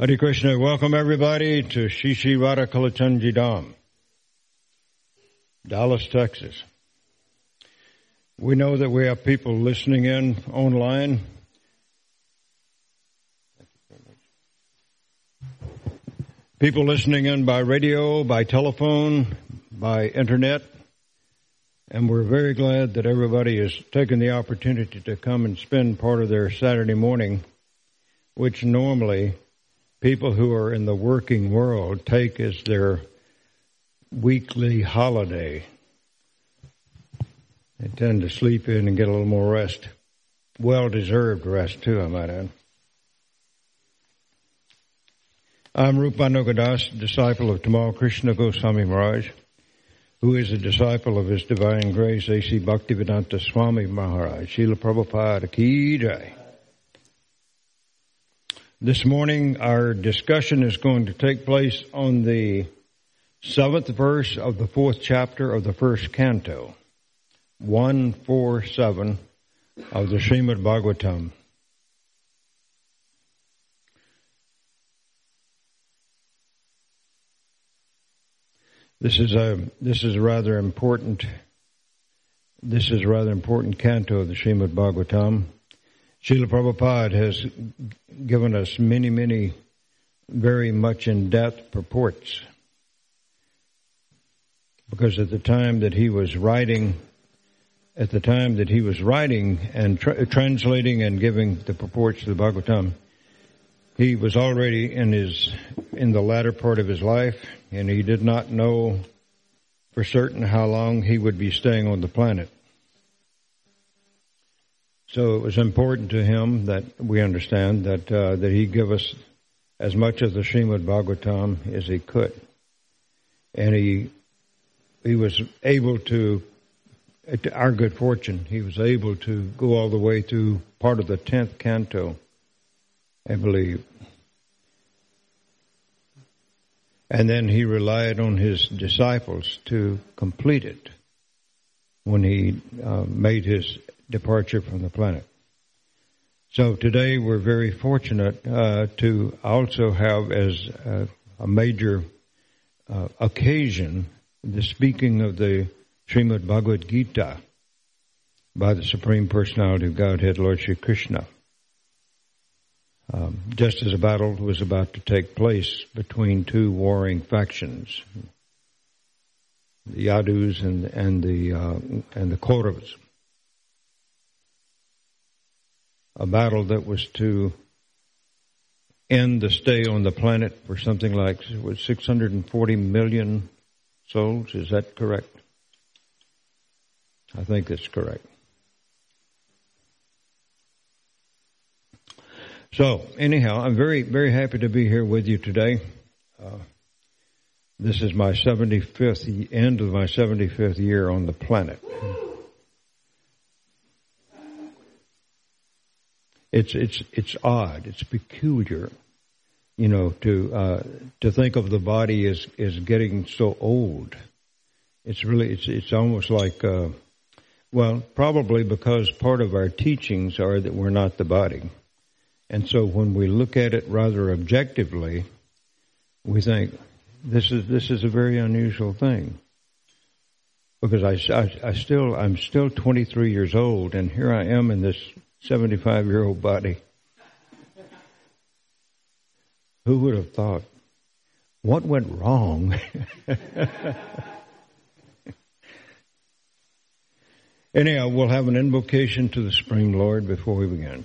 Hare Krishna, welcome everybody to Shishi Radha Kalachandji Dham, Dallas, Texas. We know that we have people listening in online. People listening in by radio, by telephone, by internet. And we're very glad that everybody has taken the opportunity to come and spend part of their Saturday morning, which normally people who are in the working world take as their weekly holiday. They tend to sleep in and get a little more rest. Well deserved rest too, I might add. I'm Rupanugadas, disciple of Tamal Krishna Goswami Maharaj, who is a disciple of His Divine Grace A.C. Bhaktivedanta Swami Maharaj. Srila Prabhupada Ki Jai. This morning, our discussion is going to take place on the seventh verse of the fourth chapter of the first canto, 147 of the Srimad Bhagavatam. This is a this is a rather important this is a rather important canto of the Srimad Bhagavatam. Srila Prabhupada has given us many, many very much in-depth purports. Because at the time that he was writing, at the time that he was writing and tra- translating and giving the purports to the Bhagavatam, he was already in his, in the latter part of his life, and he did not know for certain how long he would be staying on the planet. So it was important to him that we understand that uh, that he give us as much of the Srimad Bhagavatam as he could, and he he was able to. To our good fortune, he was able to go all the way through part of the tenth canto, I believe. And then he relied on his disciples to complete it when he uh, made his departure from the planet. So today we're very fortunate uh, to also have as a, a major uh, occasion the speaking of the Srimad Bhagavad Gita by the Supreme Personality of Godhead, Lord Sri Krishna. Um, just as a battle was about to take place between two warring factions, the Yadus and, and the uh, and the Kauravas a battle that was to end the stay on the planet for something like was 640 million souls. Is that correct? I think that's correct. So anyhow, I'm very, very happy to be here with you today. Uh, this is my 75th end of my 75th year on the planet. It's it's it's odd. It's peculiar, you know, to uh, to think of the body as as getting so old. It's really it's it's almost like, uh, well, probably because part of our teachings are that we're not the body, and so when we look at it rather objectively, we think this is this is a very unusual thing because I, I, I, still I'm still 23 years old, and here I am in this 75 year old body. Who would have thought? What went wrong? Anyhow, we'll have an invocation to the Supreme Lord before we begin.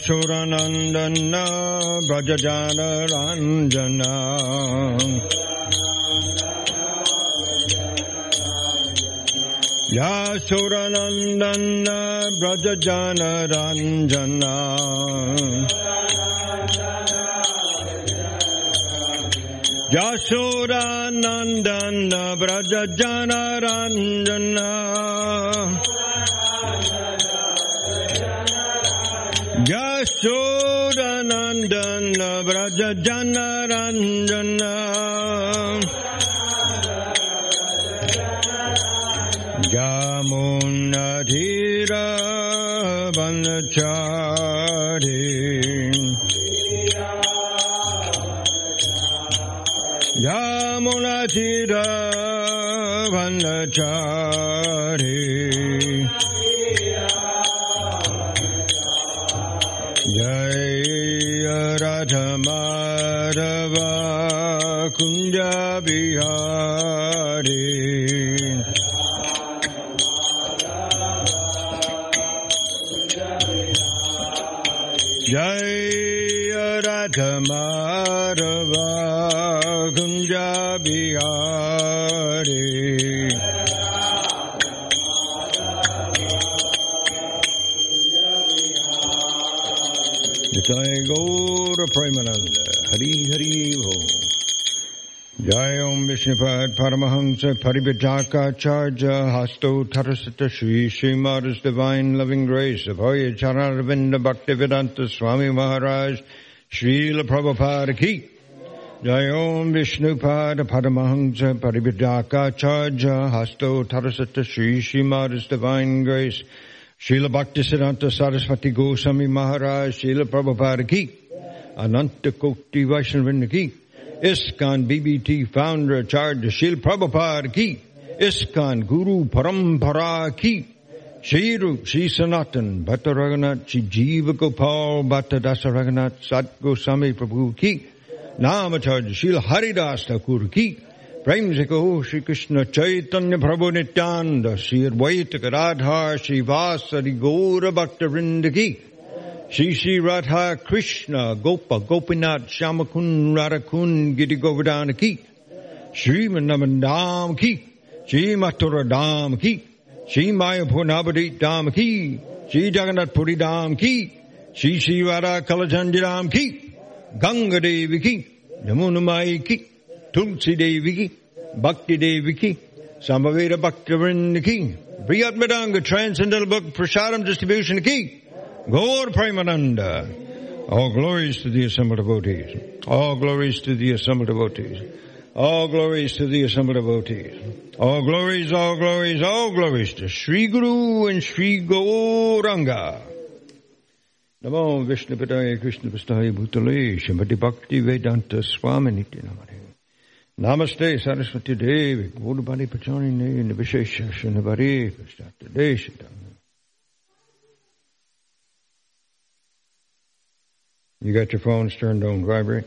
Yashuranandana Brajajana Ranjana Yashuranandana Brajajana Ranjana Yashuranandana Brajajana Ranjana Yashodanandana Brajajana Ranjana Yamunadhira Vanachari Yamunadhira Vanachari Vishnupad Paramahamsa Paribhajaka Charja Hasto Tarasata Shri Srimada's Divine Loving Grace of Hoya Chararavinda Bhaktivedanta Swami Maharaj Srila Prabhupada Ki Jai Om Vishnupad Paramahamsa Paribhajaka Charja Hasto Tarasata Shri Srimada's Divine Grace Srila Bhaktisiddhanta Saraswati Goswami Maharaj, Srila Prabhupada Ki, Ananta Koti Vaishnavinda Ki, ISKCON BBT founder Acharya Shil Prabhupada ki, ISKCON Guru Parampara ki, Shri Rup Shri Sanatan Bhatta Raghunath Shri Jiva Gopal Raghunath Sat Prabhu ki, Namacharya Shil Haridas Thakur ki, Prem se Krishna Chaitanya Prabhu Nityananda Shri Advaita Gadadhar Shri Vasari Gaura Bhakta ki, Shri Shri Radha Krishna Gopa Gopinath Shamakun Radhakun Giri Govardhana Ki. Shri Manamandam Ki. Shri Maturadam Ki. Shri Maya Purnabadi Dham Ki. Shri Jagannath Puri Dham Ki. Shri Shri Radha Kalajandiram Ki. Ganga Devi Ki. Namunamai Ki. Tulsi Devi Ki. Bhakti Devi Ki. Samaveda Bhakti Ki. Priyat Madanga Transcendental Book Prasadam Distribution Ki. Gaur Premananda. All glories to the assembled devotees. All glories to the assembled devotees. All glories to the assembled devotees. All glories, all glories, all glories to Sri Guru and Sri Gauranga. Namo Vishnu Padaya Krishna Vastaya Bhutale Shimati Bhakti Vedanta Swami Nitya Namare. Namaste Saraswati Devi, Gurubani Pachani Ne, Nivishesha Shanabari, Pashata Deshita. You got your phones turned on vibrate?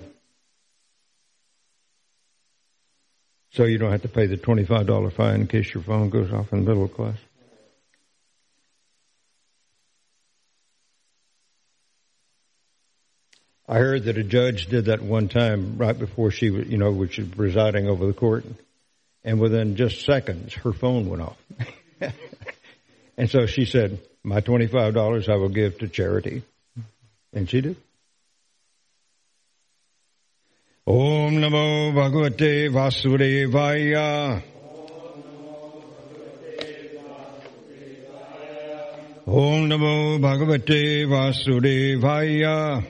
So you don't have to pay the $25 fine in case your phone goes off in the middle of class? I heard that a judge did that one time right before she was, you know, which was presiding over the court. And within just seconds, her phone went off. and so she said, my $25 I will give to charity. And she did. Om Namo Bhagavate Vasudevaya. Om Namo Bhagavate Vasudevaya.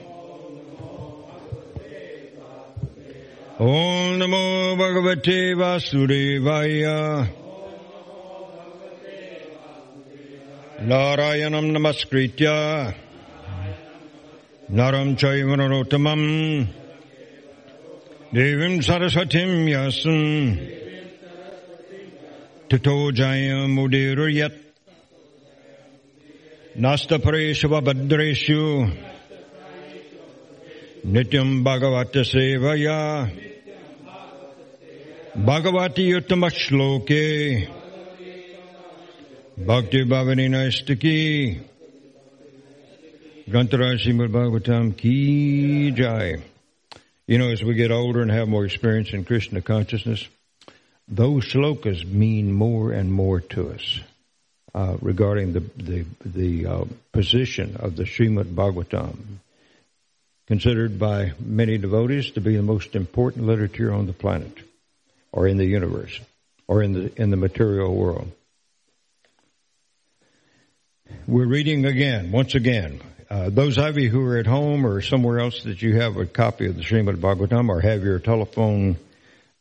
Om Namo Bhagavate Vasudevaya. Narayanam Namaskritya. Naram Chaivanarottamam. Devim देवीं सरस्वतीं यासन्। ततो जायमुदीरुर्यत् नास्तपरेषु वभद्रेषु नित्यम् भगवत्सेवया भगवति उत्तमश्लोके। भक्तिभवनि नैष्टिकी ग्रन्थराशिमद्भागवतां की जाय। You know, as we get older and have more experience in Krishna consciousness, those slokas mean more and more to us uh, regarding the the, the uh, position of the Srimad Bhagavatam, considered by many devotees to be the most important literature on the planet, or in the universe, or in the in the material world. We're reading again, once again. Uh, those of you who are at home or somewhere else that you have a copy of the Srimad Bhagavatam or have your telephone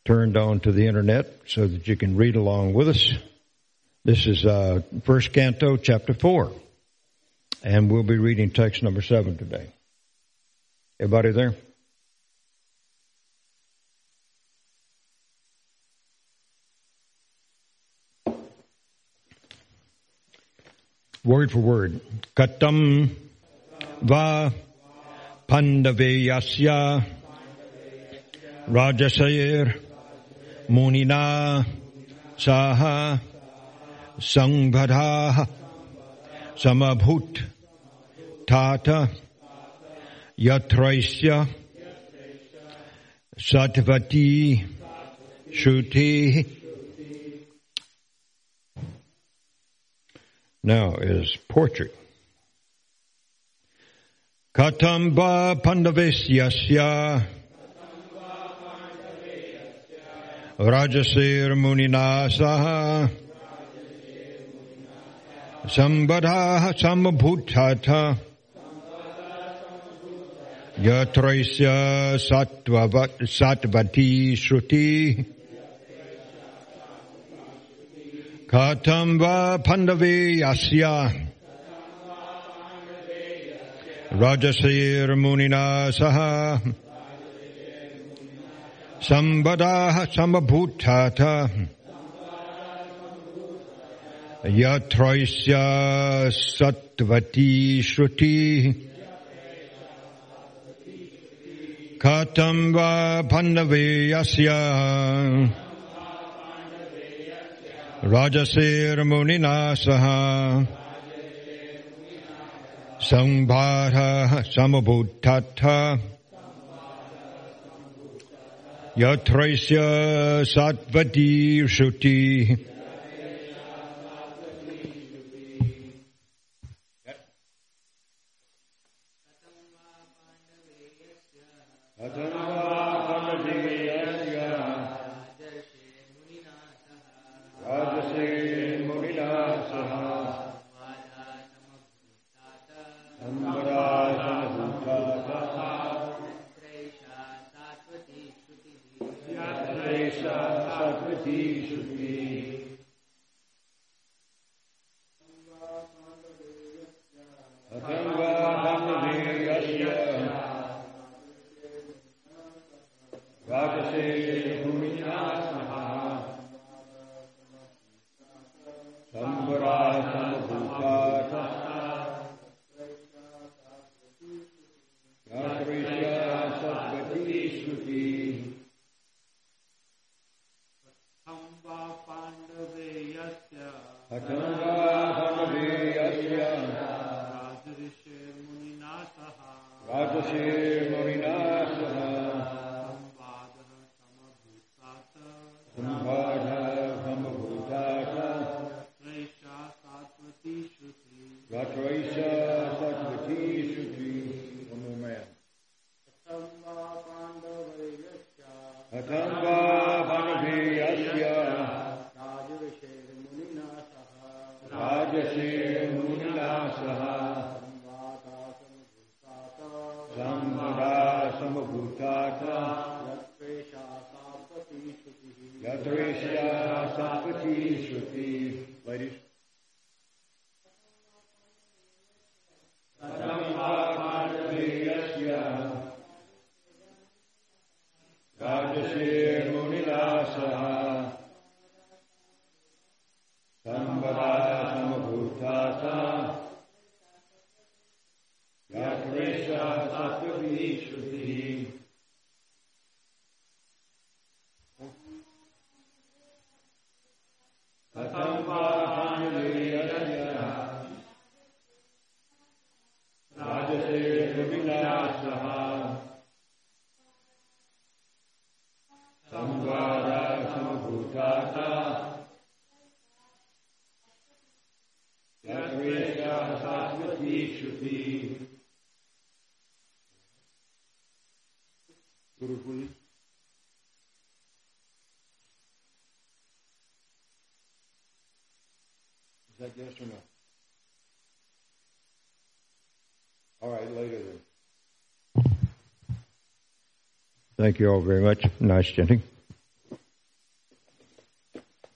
turned on to the internet so that you can read along with us. This is uh, First Canto, Chapter Four, and we'll be reading text number seven today. Everybody there? Word for word. Katam va pandaveyasya rajasayir munina saha sangbhadha samabhut tata yatraisya satvati shruti now is portrait. Katamba Pandavesyasya Rajasir Muninasaha Sambadha Samabhutata Yatraisya Satvati Shruti. Katam va pandave yasya Rajasir munina saha Sambadaha samabhutata Yatraisya satvati shruti Katam va pandave yasya Rajasir Munina Saha Thank you all very much. Nice chanting.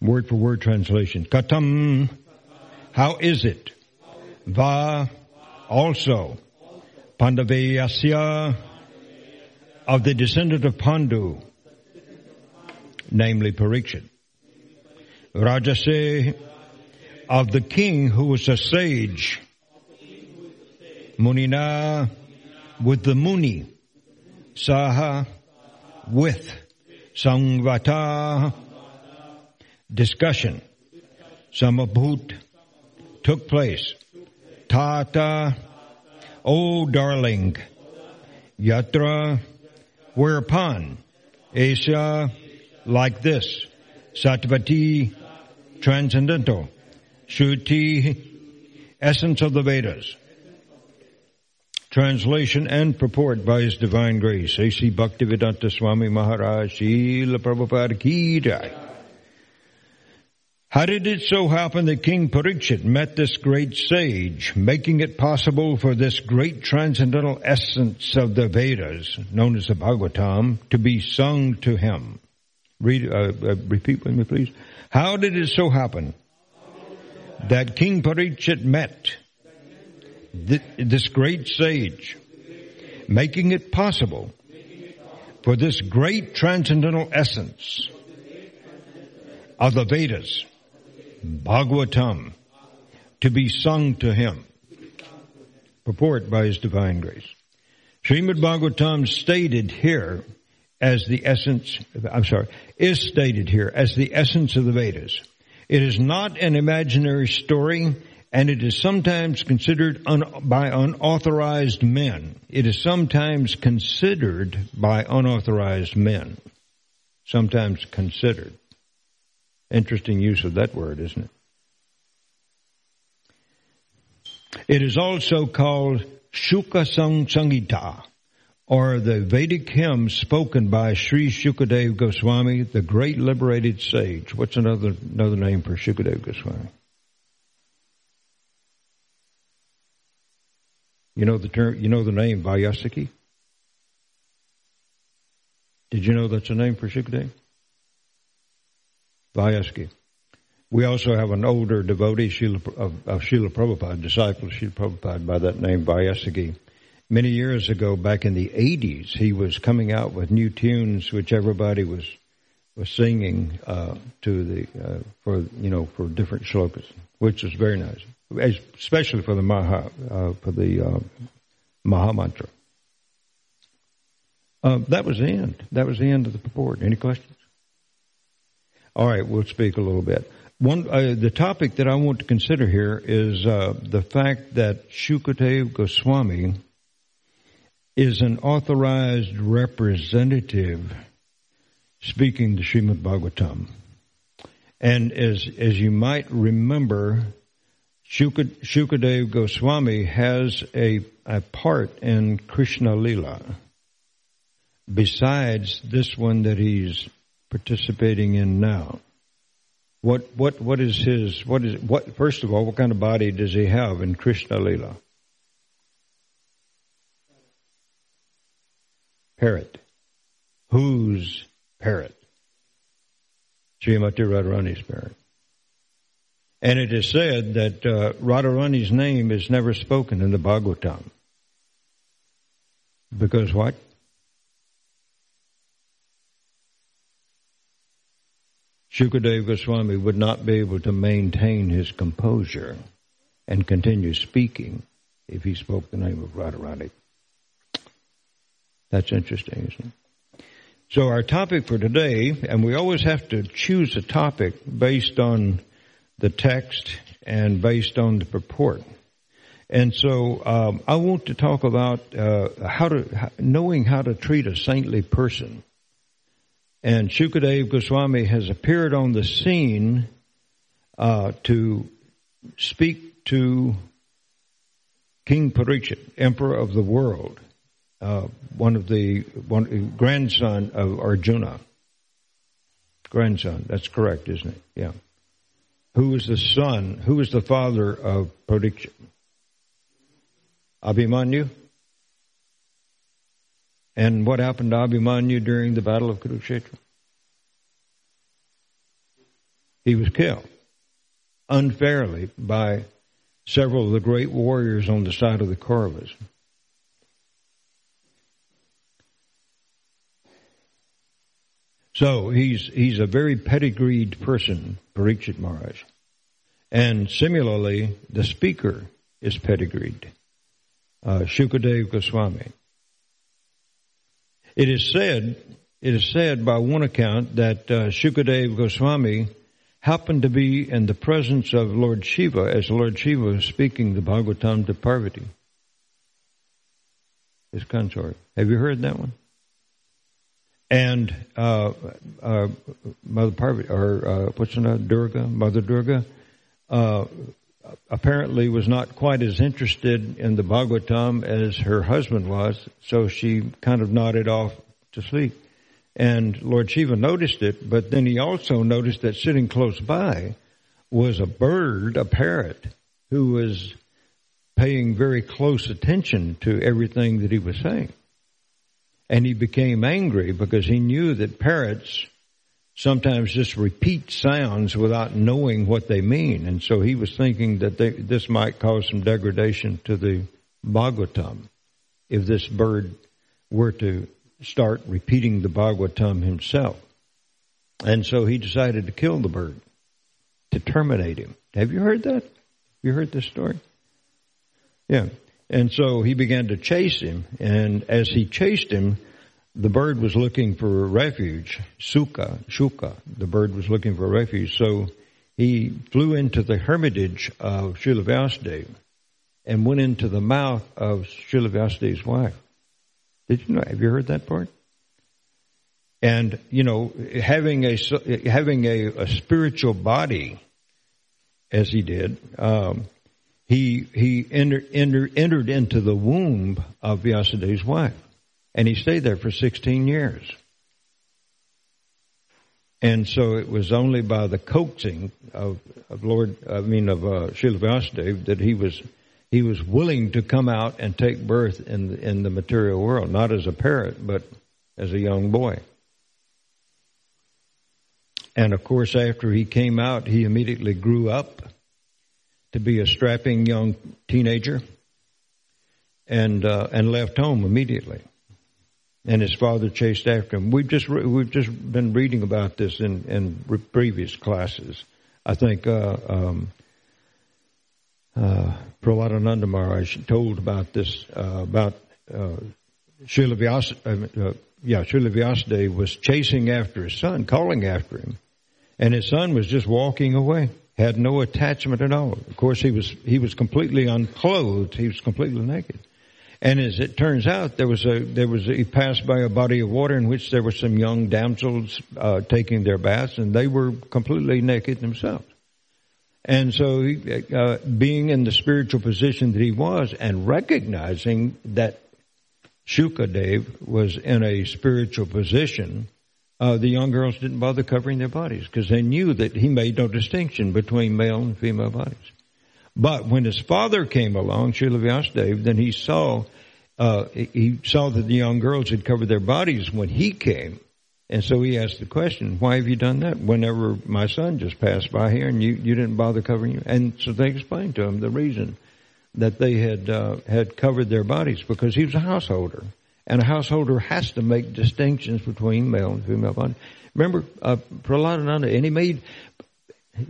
Word for word translation. Katam. How is it? Va. Also. Pandavayasya. Of the descendant of Pandu. Namely Parikshit. Rajase. Of the king who was a sage. Munina. With the Muni. Saha. With. Sangvata discussion, samabhut, took place. Tata, oh darling, yatra, whereupon, Asa, like this, Satvati, transcendental, Shruti, essence of the Vedas. Translation and purport by His Divine Grace, A.C. Bhaktivedanta Swami Maharaj, Srila Prabhupada Ki Jai. How did it so happen that King Parikshit met this great sage, making it possible for this great transcendental essence of the Vedas, known as the Bhagavatam, to be sung to him? Read, uh, uh, repeat with me, please. How did it so happen that King Parikshit met th- this great sage, making it possible for this great transcendental essence of the Vedas Bhagavatam to be sung to him. Purport by His Divine Grace. Srimad Bhagavatam stated here as the essence, I'm sorry, is stated here as the essence of the Vedas. It is not an imaginary story and it is sometimes considered un, by unauthorized men. It is sometimes considered by unauthorized men. Sometimes considered. Interesting use of that word, isn't it? It is also called Shuka Sang Sangita, or the Vedic hymn spoken by Sri Shukadev Goswami, the great liberated sage. What's another another name for Shukadev Goswami? You know the term. You know the name Vaiyasaki. Did you know that's a name for Shukadev? Vaiyasaki. We also have an older devotee Srila, of, of Srila Prabhupada, disciple of Srila Prabhupada by that name, Vaiyasaki. Many years ago, back in the 80s, he was coming out with new tunes which everybody was was singing uh, to the uh, for you know for different shlokas, which was very nice, especially for the Maha uh, for the uh, Maha mantra. Uh, that was the end. That was the end of the purport. Any questions? All right, we'll speak a little bit. One, uh, the topic that I want to consider here is uh, the fact that Shukadev Goswami is an authorized representative speaking the Srimad Bhagavatam. And as, as you might remember, Shukadev Goswami has a, a part in Krishna Lila besides this one that he's participating in now. What what what is his what is what first of all what kind of body does he have in Krishna Lila? Parrot. Whose parrot? Srimati Radharani's parrot. And it is said that uh, Radharani's name is never spoken in the Bhagavatam. Because what? Shukadev Goswami would not be able to maintain his composure and continue speaking if he spoke the name of Radharani. That's interesting, isn't it? So our topic for today, and we always have to choose a topic based on the text and based on the purport. And so um, I want to talk about uh, how to knowing how to treat a saintly person. And Shukadev Goswami has appeared on the scene uh, to speak to King Parikshit, Emperor of the world, uh, one of the one grandson of Arjuna. Grandson, that's correct, isn't it? Yeah. Who was the son? Who was the father of Parikshit? Abhimanyu. And what happened to Abhimanyu during the Battle of Kurukshetra? He was killed unfairly by several of the great warriors on the side of the Kauravas. So he's he's a very pedigreed person, Parikshit Maharaj. And similarly, the speaker is pedigreed, uh, Shukadev Goswami. It is said, it is said by one account that uh, Shukadev Goswami happened to be in the presence of Lord Shiva as Lord Shiva was speaking the Bhagavatam to Parvati, his consort. Have you heard that one? And uh, uh, Mother Parvati, or uh, what's her name, Durga, Mother Durga, uh, apparently was not quite as interested in the Bhagavatam as her husband was, so she kind of nodded off to sleep. And Lord Shiva noticed it, but then he also noticed that sitting close by was a bird, a parrot, who was paying very close attention to everything that he was saying. And he became angry because he knew that parrots sometimes just repeat sounds without knowing what they mean. And so he was thinking that they, this might cause some degradation to the Bhagavatam if this bird were to start repeating the Bhagavatam himself. And so he decided to kill the bird, to terminate him. Have you heard that? You heard this story? Yeah. And so he began to chase him, and as he chased him, the bird was looking for a refuge. Suka, Shuka, the bird was looking for a refuge. So he flew into the hermitage of Srila Vyasadeva and went into the mouth of Srila Vyasadev's wife. Did you know? Have you heard that part? And you know, having a having a, a spiritual body, as he did, um, he he entered, entered entered into the womb of Vyasadev's wife, and he stayed there for sixteen years. And so it was only by the coaxing of, of Lord, I mean of uh, Srila Vyasadeva that he was he was willing to come out and take birth in the, in the material world, not as a parrot, but as a young boy. And of course, after he came out, he immediately grew up to be a strapping young teenager and uh, and left home immediately. And his father chased after him. We've just re- we've just been reading about this in in re- previous classes. I think uh, um, uh, told about this, uh, about uh, Srila uh, uh, yeah, Srila was chasing after his son, calling after him, and his son was just walking away, had no attachment at all. Of course, he was he was completely unclothed, he was completely naked. And as it turns out, there was a there was a, he passed by a body of water in which there were some young damsels uh, taking their baths, and they were completely naked themselves. And so, uh, being in the spiritual position that he was and recognizing that Shukadev was in a spiritual position, uh, the young girls didn't bother covering their bodies because they knew that he made no distinction between male and female bodies. But when his father came along, Srila then he saw, uh, he saw that the young girls had covered their bodies when he came. And so he asked the question, why have you done that whenever my son just passed by here and you, you didn't bother covering you? And so they explained to him the reason that they had, uh, had covered their bodies because he was a householder. And a householder has to make distinctions between male and female bodies. Remember, uh, Prahladananda, and he made,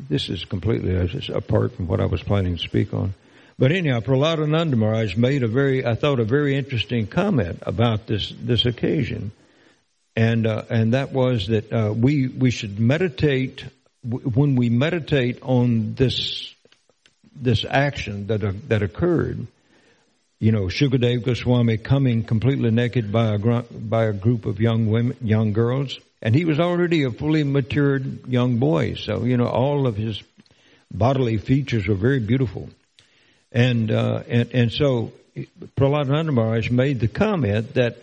this is completely apart from what I was planning to speak on. But anyhow, Prahladananda Maharaj made a very, I thought, a very interesting comment about this, this occasion and uh, and that was that uh, we we should meditate when we meditate on this this action that uh, that occurred. You know, Shukadev Goswami coming completely naked by a by a group of young women, young girls, and he was already a fully matured young boy. So you know, all of his bodily features were very beautiful, and uh, and and so Prahlad Maharaj made the comment that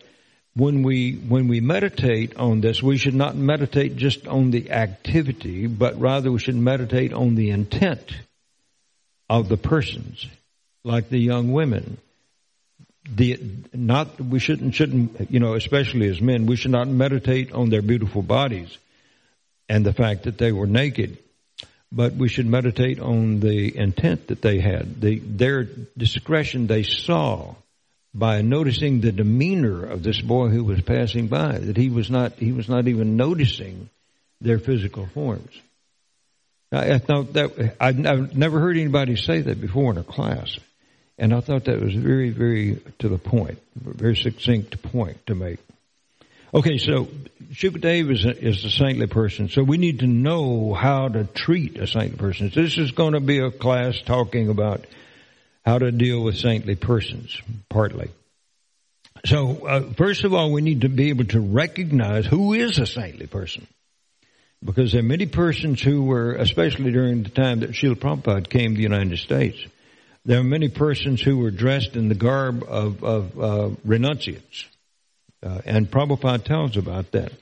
when we when we meditate on this, we should not meditate just on the activity, but rather we should meditate on the intent of the persons, like the young women. The not we shouldn't shouldn't you know especially as men we should not meditate on their beautiful bodies and the fact that they were naked, but we should meditate on the intent that they had, the their discretion they saw by noticing the demeanor of this boy who was passing by, that he was not, he was not even noticing their physical forms. I, I that, I've, I've never heard anybody say that before in a class. And I thought that was very, very to the point, very succinct point to make. Okay, so Shukadev is a, is a saintly person, so we need to know how to treat a saintly person. So this is going to be a class talking about how to deal with saintly persons, partly. So, uh, first of all, we need to be able to recognize who is a saintly person. Because there are many persons who were, especially during the time that Srila Prabhupada came to the United States, there are many persons who were dressed in the garb of, of uh, renunciates. Uh, and Prabhupada tells about that.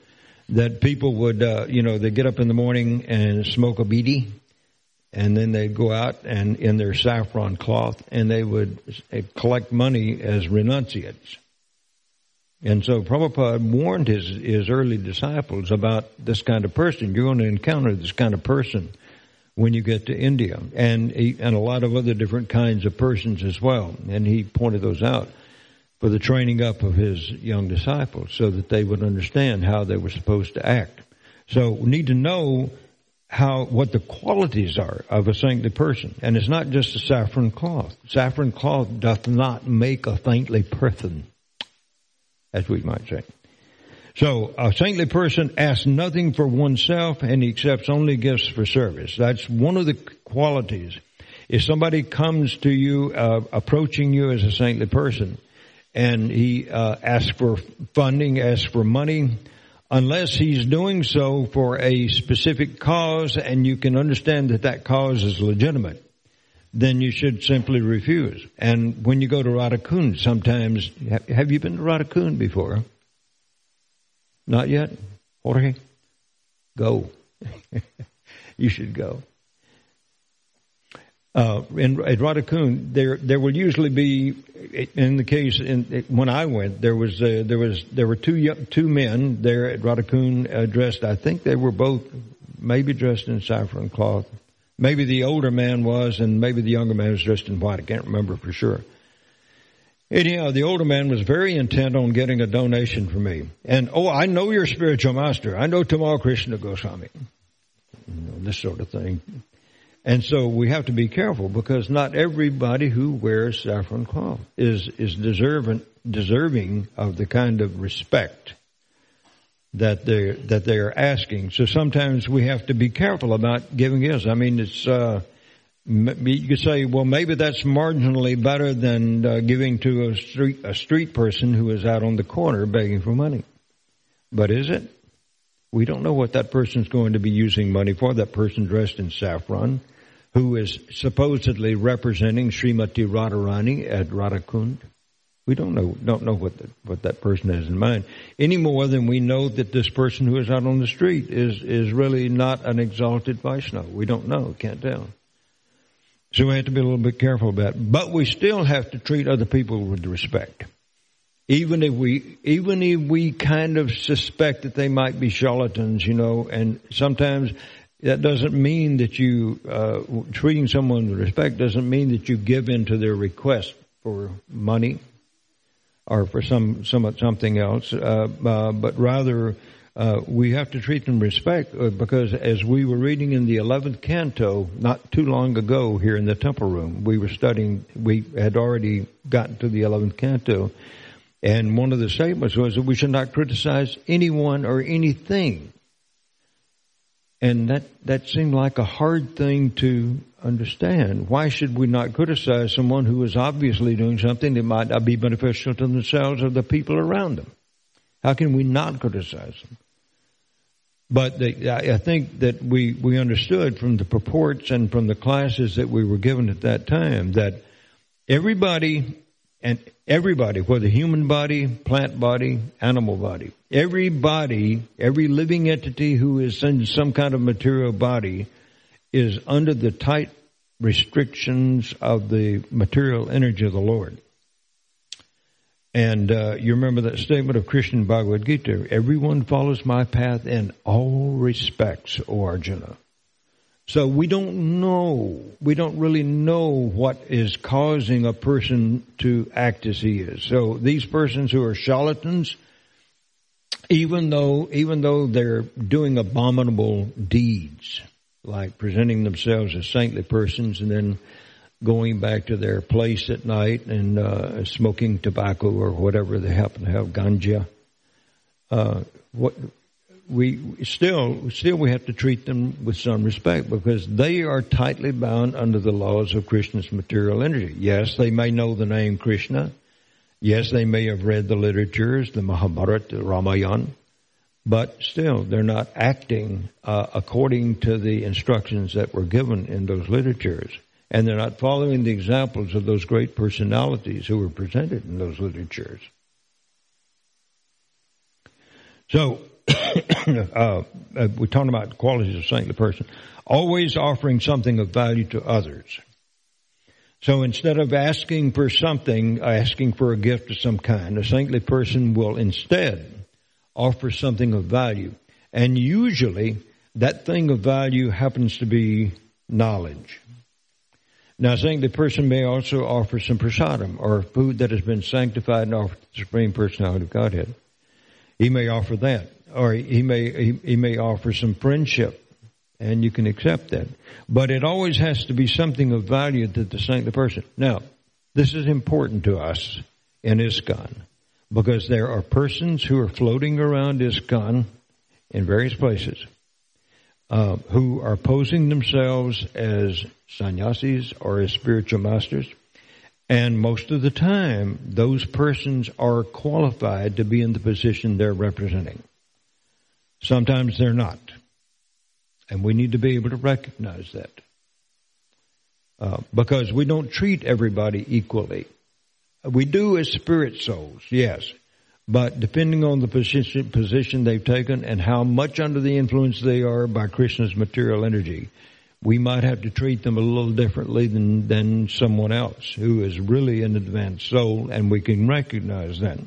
That people would, uh, you know, they get up in the morning and smoke a bidi, and then they'd go out and in their saffron cloth and they would collect money as renunciates. And so Prabhupada warned his, his early disciples about this kind of person. You're going to encounter this kind of person when you get to India and, he, and a lot of other different kinds of persons as well. And he pointed those out for the training up of his young disciples so that they would understand how they were supposed to act. So we need to know how what the qualities are of a saintly person. And it's not just a saffron cloth. Saffron cloth doth not make a saintly person, as we might say. So a saintly person asks nothing for oneself and he accepts only gifts for service. That's one of the qualities. If somebody comes to you, uh, approaching you as a saintly person, and he uh, asks for funding, asks for money, unless he's doing so for a specific cause and you can understand that that cause is legitimate, then you should simply refuse. And when you go to Radhakund, sometimes, have you been to Radhakund before? Not yet? Jorge? Go. you should go uh, in, at Radhakund, there there will usually be, in the case in, when I went, there was uh, there was there were two two men there at Radhakund uh, dressed. I think they were both maybe dressed in saffron cloth. Maybe the older man was, and maybe the younger man was dressed in white. I can't remember for sure. Anyhow, the older man was very intent on getting a donation from me. And, oh, I know your spiritual master. I know Tamal Krishna Goswami. You know, this sort of thing. And so we have to be careful because not everybody who wears saffron cloth is, is deserving, deserving of the kind of respect that they that they are asking. So sometimes we have to be careful about giving gifts. I mean, it's uh, you could say, well, maybe that's marginally better than uh, giving to a street a street person who is out on the corner begging for money. But is it? We don't know what that person's going to be using money for. That person dressed in saffron who is supposedly representing Srimati Radharani at Radhakund. We don't know don't know what the, what that person has in mind any more than we know that this person who is out on the street is is really not an exalted Vaishnava. We don't know, can't tell. So we have to be a little bit careful about it. But we still have to treat other people with respect. Even if we, even if we kind of suspect that they might be charlatans, you know, and sometimes that doesn't mean that you uh, treating someone with respect doesn't mean that you give in to their request for money or for some, some something else, uh, uh, but rather uh, we have to treat them respect uh, because as we were reading in the 11th canto not too long ago here in the temple room, we were studying, we had already gotten to the 11th canto, and one of the statements was that we should not criticize anyone or anything and that, that seemed like a hard thing to understand. Why should we not criticize someone who is obviously doing something that might not be beneficial to themselves or the people around them? How can we not criticize them? But the, I think that we, we understood from the purports and from the classes that we were given at that time that everybody And everybody, whether human body, plant body, animal body, everybody, every living entity who is in some kind of material body is under the tight restrictions of the material energy of the Lord. And uh, you remember that statement of Krishna Bhagavad Gita, everyone follows my path in all respects, O Arjuna. So we don't know, we don't really know what is causing a person to act as he is. So these persons who are charlatans, even though, even though they're doing abominable deeds, like presenting themselves as saintly persons and then going back to their place at night and uh, smoking tobacco or whatever they happen to have, ganja. Uh, what we still still we have to treat them with some respect because they are tightly bound under the laws of Krishna's material energy. Yes, they may know the name Krishna. Yes, they may have read the literatures, the Mahabharata, the Ramayana, but still they're not acting uh, according to the instructions that were given in those literatures and they're not following the examples of those great personalities who were presented in those literatures. So, uh, we're talking about qualities of saintly person. Always offering something of value to others. So instead of asking for something, asking for a gift of some kind, a saintly person will instead offer something of value. And usually that thing of value happens to be knowledge. Now, saying the person may also offer some prasadam, or food that has been sanctified and offered to the Supreme Personality of Godhead. He may offer that, or he may he, he may offer some friendship, and you can accept that. But it always has to be something of value to the saintly person. Now, this is important to us in ISKCON because there are persons who are floating around ISKCON in various places uh, who are posing themselves as sannyasis or as spiritual masters. And most of the time, those persons are qualified to be in the position they're representing. Sometimes they're not. And we need to be able to recognize that. Uh, because we don't treat everybody equally. We do as spirit souls, yes. But depending on the position, position they've taken and how much under the influence they are by Krishna's material energy, we might have to treat them a little differently than, than someone else who is really an advanced soul and we can recognize that.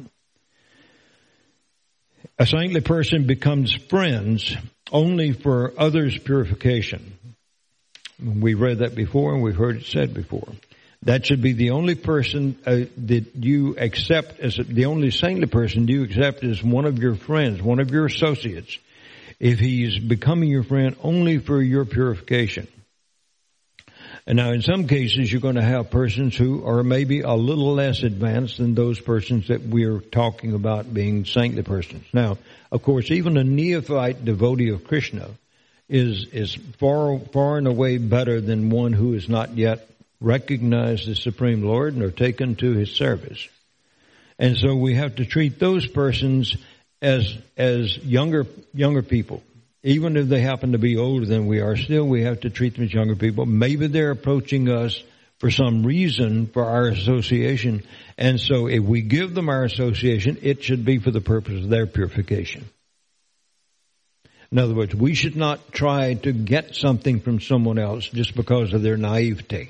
A saintly person becomes friends only for others' purification. We've read that before and we've heard it said before. That should be the only person uh, that you accept as the only saintly person you accept as one of your friends, one of your associates, if he's becoming your friend only for your purification. And now in some cases you're going to have persons who are maybe a little less advanced than those persons that we're talking about being saintly persons. Now, of course, even a neophyte devotee of Krishna is, is far, far and away better than one who is not yet recognize the Supreme Lord and are taken to His service. And so we have to treat those persons as, as younger, younger people. Even if they happen to be older than we are, still we have to treat them as younger people. Maybe they're approaching us for some reason for our association. And so if we give them our association, it should be for the purpose of their purification. In other words, we should not try to get something from someone else just because of their naivety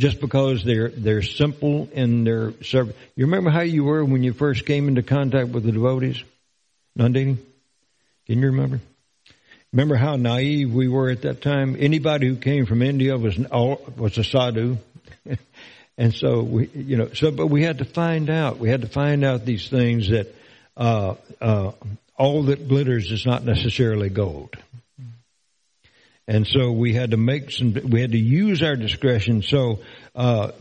just because they're they're simple in their service. You remember how you were when you first came into contact with the devotees? Nandini? Can you remember? Remember how naive we were at that time? Anybody who came from India was was a sadhu. and so we, you know, so, but we had to find out, we had to find out these things that, uh, uh, all that glitters is not necessarily gold. And so we had to make some, we had to use our discretion. So, uh,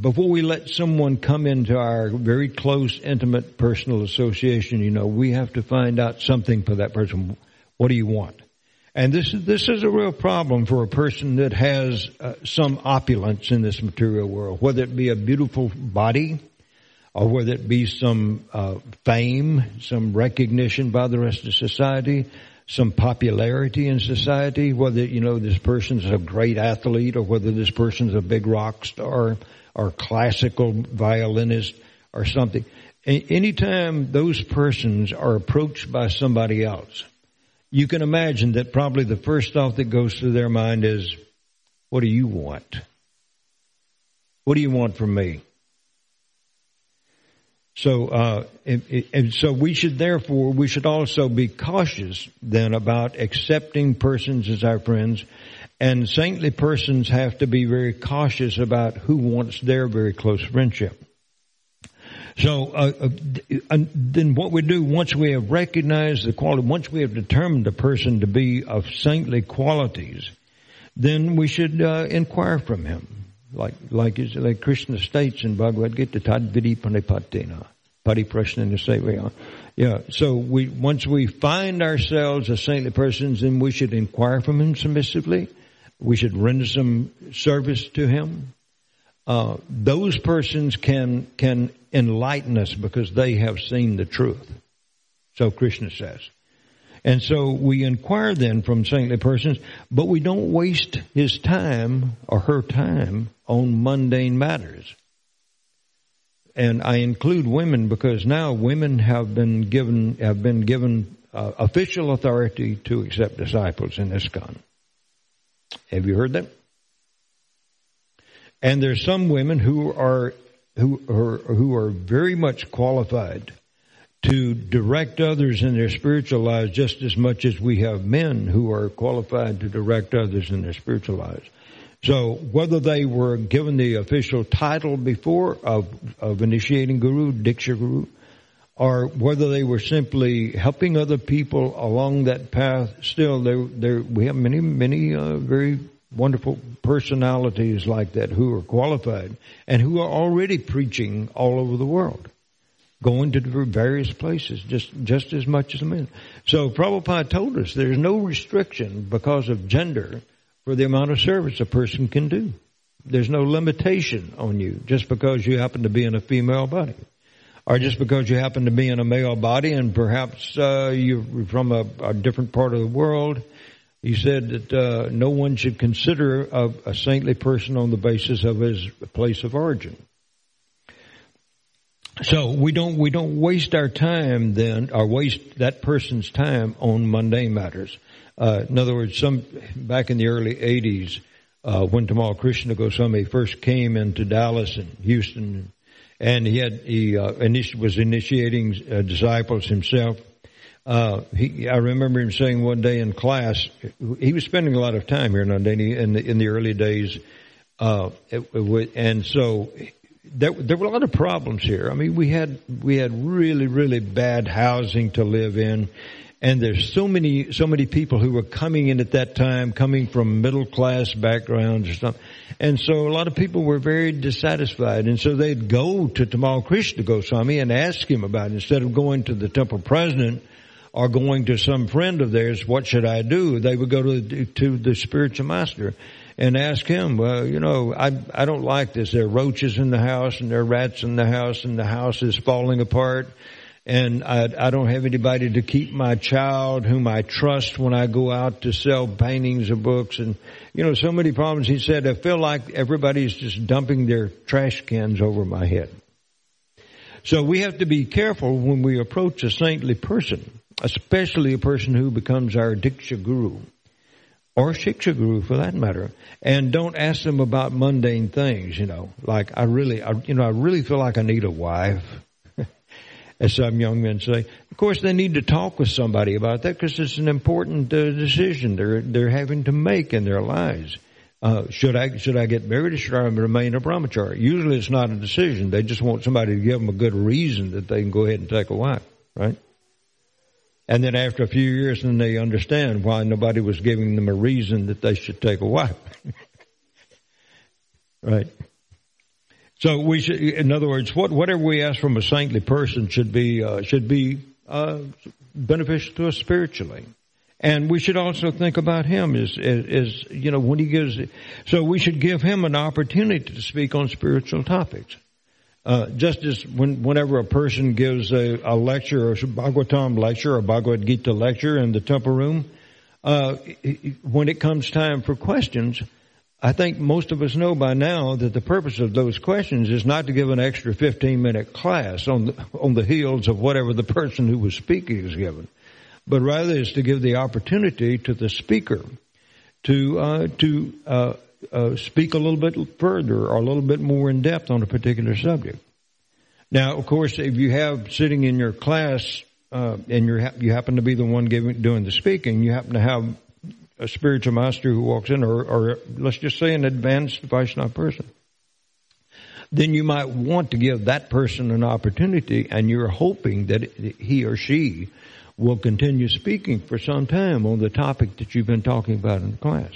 before we let someone come into our very close, intimate, personal association, you know, we have to find out something for that person. What do you want? And this is, this is a real problem for a person that has uh, some opulence in this material world, whether it be a beautiful body, or whether it be some uh, fame, some recognition by the rest of society, some popularity in society, whether, you know, this person's a great athlete or whether this person's a big rock star or classical violinist or something. Anytime those persons are approached by somebody else, you can imagine that probably the first thought that goes through their mind is, what do you want? What do you want from me? So, uh, and, and so we should therefore, we should also be cautious then about accepting persons as our friends. And saintly persons have to be very cautious about who wants their very close friendship. So, uh, uh, then what we do once we have recognized the quality, once we have determined the person to be of saintly qualities, then we should uh, inquire from him like like like Krishna states in Bhagavad Gita, tad viddhi pranipatena, pariprasna Yeah. So we once we find ourselves as saintly persons, then we should inquire from him submissively. We should render some service to him. Uh, those persons can can enlighten us because they have seen the truth. So Krishna says. And so we inquire then from saintly persons, but we don't waste his time or her time on mundane matters. And I include women because now women have been given, have been given uh, official authority to accept disciples in ISKCON. Have you heard that? And there's some women who are, who are, who are very much qualified to direct others in their spiritual lives just as much as we have men who are qualified to direct others in their spiritual lives. So whether they were given the official title before of, of initiating guru, Diksha guru, or whether they were simply helping other people along that path, still there, there, we have many, many, uh, very wonderful personalities like that who are qualified and who are already preaching all over the world going to various places just just as much as the men. So Prabhupada told us there's no restriction because of gender for the amount of service a person can do. There's no limitation on you just because you happen to be in a female body. Or just because you happen to be in a male body and perhaps uh, you're from a, a, different part of the world. He said that uh, no one should consider a, a saintly person on the basis of his place of origin. So we don't we don't waste our time then, or waste that person's time on mundane matters. Uh, in other words, some back in the early '80s, uh, when Tamal Krishna Goswami first came into Dallas and Houston, and he had he uh, initi- was initiating uh, disciples himself. Uh, he, I remember him saying one day in class, he was spending a lot of time here in Nandini in the, in the early days, uh, it, it, and so there, there were a lot of problems here. I mean, we had we had really really bad housing to live in, and there's so many so many people who were coming in at that time, coming from middle class backgrounds or something, and so a lot of people were very dissatisfied, and so they'd go to Tamal Krishna Goswami and ask him about it instead of going to the temple president or going to some friend of theirs. What should I do? They would go to to the spiritual master and ask him, well, you know, I, I don't like this. There are roaches in the house and there are rats in the house and the house is falling apart and I, I don't have anybody to keep my child whom I trust when I go out to sell paintings or books and, you know, so many problems. He said, I feel like everybody's just dumping their trash cans over my head. So we have to be careful when we approach a saintly person, especially a person who becomes our Diksha Guru or Shiksha Guru for that matter, and don't ask them about mundane things, you know, like I really, I, you know, I really feel like I need a wife, as some young men say. Of course, they need to talk with somebody about that because it's an important uh, decision they're they're having to make in their lives. Uh, should I should I get married or should I remain a brahmachari? Usually, it's not a decision. They just want somebody to give them a good reason that they can go ahead and take a wife, right? And then after a few years, then they understand why nobody was giving them a reason that they should take a wife. right. So we should, in other words, what, whatever we ask from a saintly person should be, uh, should be, uh, beneficial to us spiritually. And we should also think about him as, as, as, you know, when he gives, so we should give him an opportunity to speak on spiritual topics. Uh, just as when, whenever a person gives a, a lecture, a Bhagavatam lecture, or Bhagavad Gita lecture in the temple room, uh, when it comes time for questions, I think most of us know by now that the purpose of those questions is not to give an extra 15 minute class on the, on the heels of whatever the person who was speaking is given, but rather is to give the opportunity to the speaker to, uh, to, uh, speak a little bit further or a little bit more in depth on a particular subject. Now, of course, if you have sitting in your class, uh, and you you happen to be the one giving, doing the speaking, you happen to have a spiritual master who walks in, or, or let's just say an advanced Vaishnava person, then you might want to give that person an opportunity, and you're hoping that he or she will continue speaking for some time on the topic that you've been talking about in class.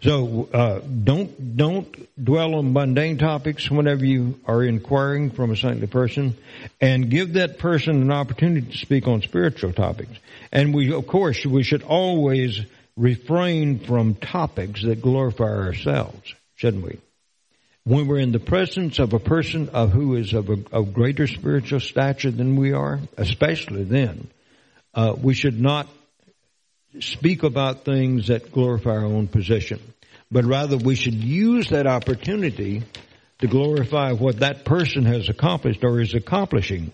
So uh, don't don't dwell on mundane topics whenever you are inquiring from a saintly person, and give that person an opportunity to speak on spiritual topics. And we, of course, we should always refrain from topics that glorify ourselves, shouldn't we? When we're in the presence of a person of who is of, a, of greater spiritual stature than we are, especially then, uh, we should not speak about things that glorify our own position, but rather we should use that opportunity to glorify what that person has accomplished or is accomplishing.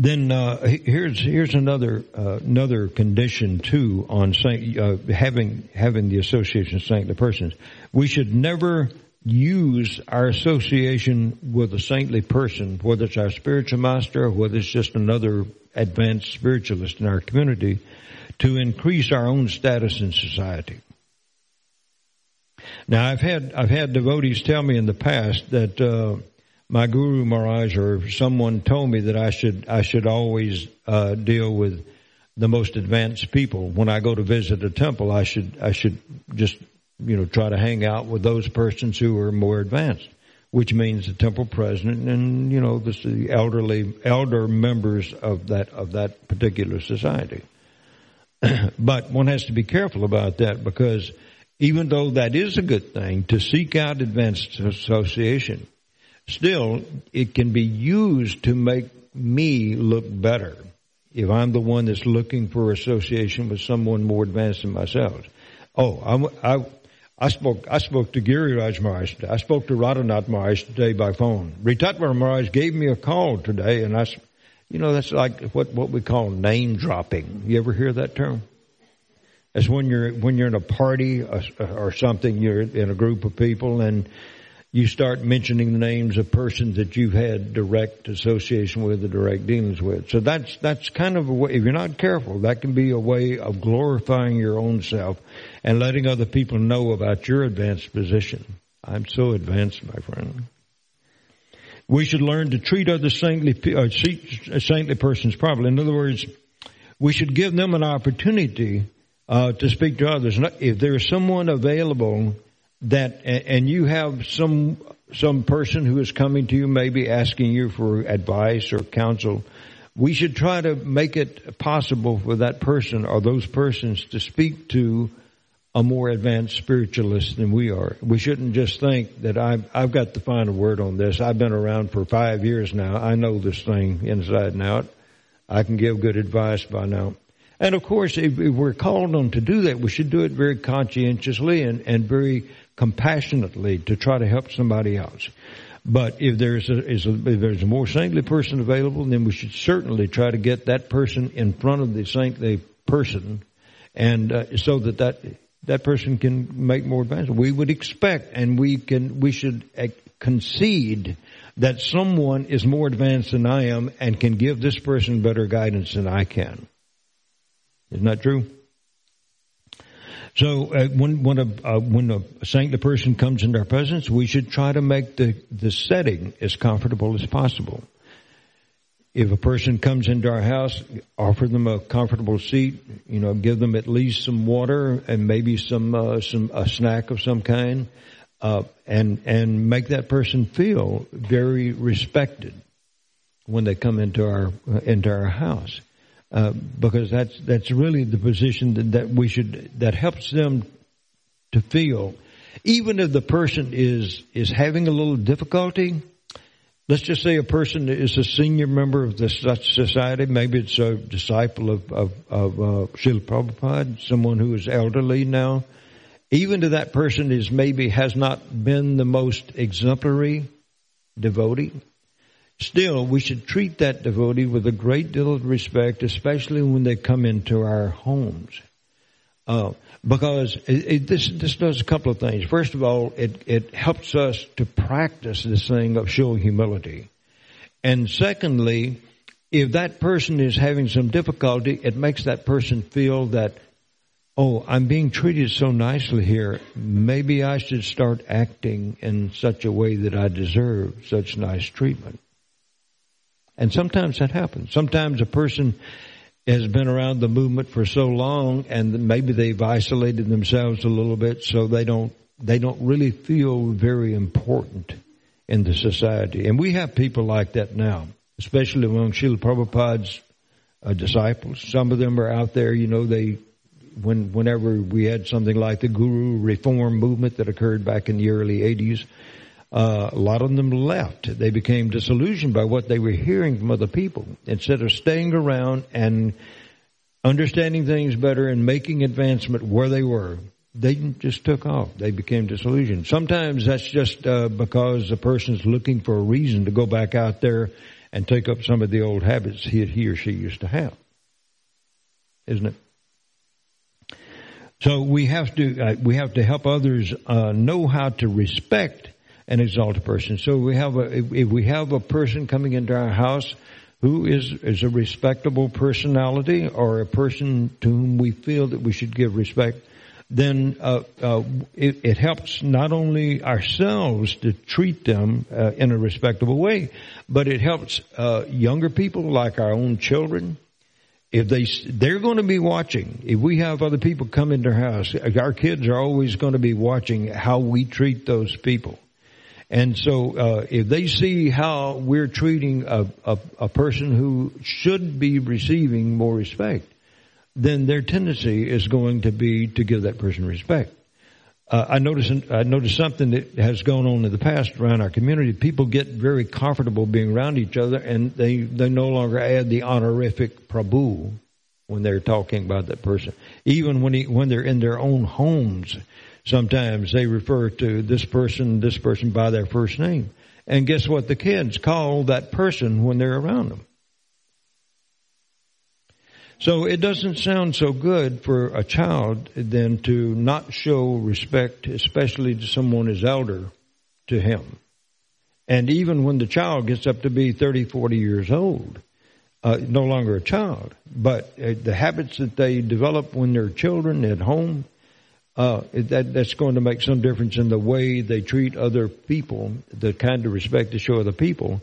Then uh, here's here's another uh, another condition too on saint, uh, having having the association of saintly persons. We should never use our association with a saintly person, whether it's our spiritual master or whether it's just another advanced spiritualist in our community, to increase our own status in society. Now, I've had I've had devotees tell me in the past that uh, my guru Maharaj or someone told me that I should I should always uh, deal with the most advanced people when I go to visit a temple. I should I should just you know try to hang out with those persons who are more advanced, which means the temple president and you know the, elderly elder members of that of that particular society. but one has to be careful about that because even though that is a good thing to seek out advanced association Still, it can be used to make me look better if I'm the one that's looking for association with someone more advanced than myself. Oh, I'm, I, I spoke, I spoke to Giriraj Maharaj today. I spoke to Radhanath Maharaj today by phone. Ritatmar Maharaj gave me a call today and I, you know, that's like what, what we call name dropping. You ever hear that term? That's when you're, when you're in a party or, or something, you're in a group of people and you start mentioning the names of persons that you've had direct association with or direct dealings with. So that's, that's kind of a way, if you're not careful, that can be a way of glorifying your own self and letting other people know about your advanced position. I'm so advanced, my friend. We should learn to treat other saintly, uh, saintly persons properly. In other words, we should give them an opportunity uh, to speak to others. If there is someone available that, and you have some, some person who is coming to you, maybe asking you for advice or counsel, we should try to make it possible for that person or those persons to speak to a more advanced spiritualist than we are. We shouldn't just think that I've, I've got the final word on this. I've been around for five years now. I know this thing inside and out. I can give good advice by now. And of course, if, we're called on to do that, we should do it very conscientiously and, and very compassionately to try to help somebody else. But if there's a, if there's a more saintly person available, then we should certainly try to get that person in front of the saintly person, and uh, so that that that person can make more advance. We would expect, and we can, we should uh, concede that someone is more advanced than I am and can give this person better guidance than I can. Isn't that true? So uh, when when a uh, when a saintly person comes into our presence, we should try to make the the setting as comfortable as possible. If a person comes into our house, offer them a comfortable seat. You know, give them at least some water and maybe some uh, some a snack of some kind, uh, and and make that person feel very respected when they come into our into our house. Uh, because that's that's really the position that, that we should that helps them to feel, even if the person is is having a little difficulty, let's just say a person is a senior member of the society. Maybe it's a disciple of, of, of uh, Srila Prabhupada, someone who is elderly now. Even to that person is maybe has not been the most exemplary devotee. Still, we should treat that devotee with a great deal of respect, especially when they come into our homes. Uh, because it, it, this this does a couple of things. First of all, it it helps us to practice this thing of showing humility, and secondly, if that person is having some difficulty, it makes that person feel that, oh, I'm being treated so nicely here. Maybe I should start acting in such a way that I deserve such nice treatment. And sometimes that happens. Sometimes a person has been around the movement for so long and maybe they've isolated themselves a little bit so they don't they don't really feel very important in the society. And we have people like that now, especially among Srila Prabhupada's uh, disciples. Some of them are out there, you know, they when whenever we had something like the Guru Reform movement that occurred back in the early 80s, uh, a lot of them left. They became disillusioned by what they were hearing from other people. Instead of staying around and understanding things better and making advancement where they were, they just took off. They became disillusioned. Sometimes that's just uh, because the person's looking for a reason to go back out there and take up some of the old habits he, he or she used to have. Isn't it? So we have to uh, we have to help others uh, know how to respect and exalt a person. So we have a, if we have a person coming into our house who is, is a respectable personality or a person to whom we feel that we should give respect, then uh, uh, it, it, helps not only ourselves to treat them uh, in a respectable way, but it helps uh, younger people like our own children. If they they're going to be watching, if we have other people come into our house, our kids are always going to be watching how we treat those people. And so, uh, if they see how we're treating a, a, a, person who should be receiving more respect, then their tendency is going to be to give that person respect. Uh, I notice I noticed something that has gone on in the past around our community. People get very comfortable being around each other, and they they no longer add the honorific Prabhu when they're talking about that person. Even when he, when they're in their own homes, Sometimes they refer to this person, this person by their first name. And guess what? The kids call that person when they're around them. So it doesn't sound so good for a child then to not show respect, especially to someone as elder to him. And even when the child gets up to be 30, 40 years old, uh, no longer a child, but uh, the habits that they develop when they're children at home, uh, that that's going to make some difference in the way they treat other people, the kind of respect they show other people,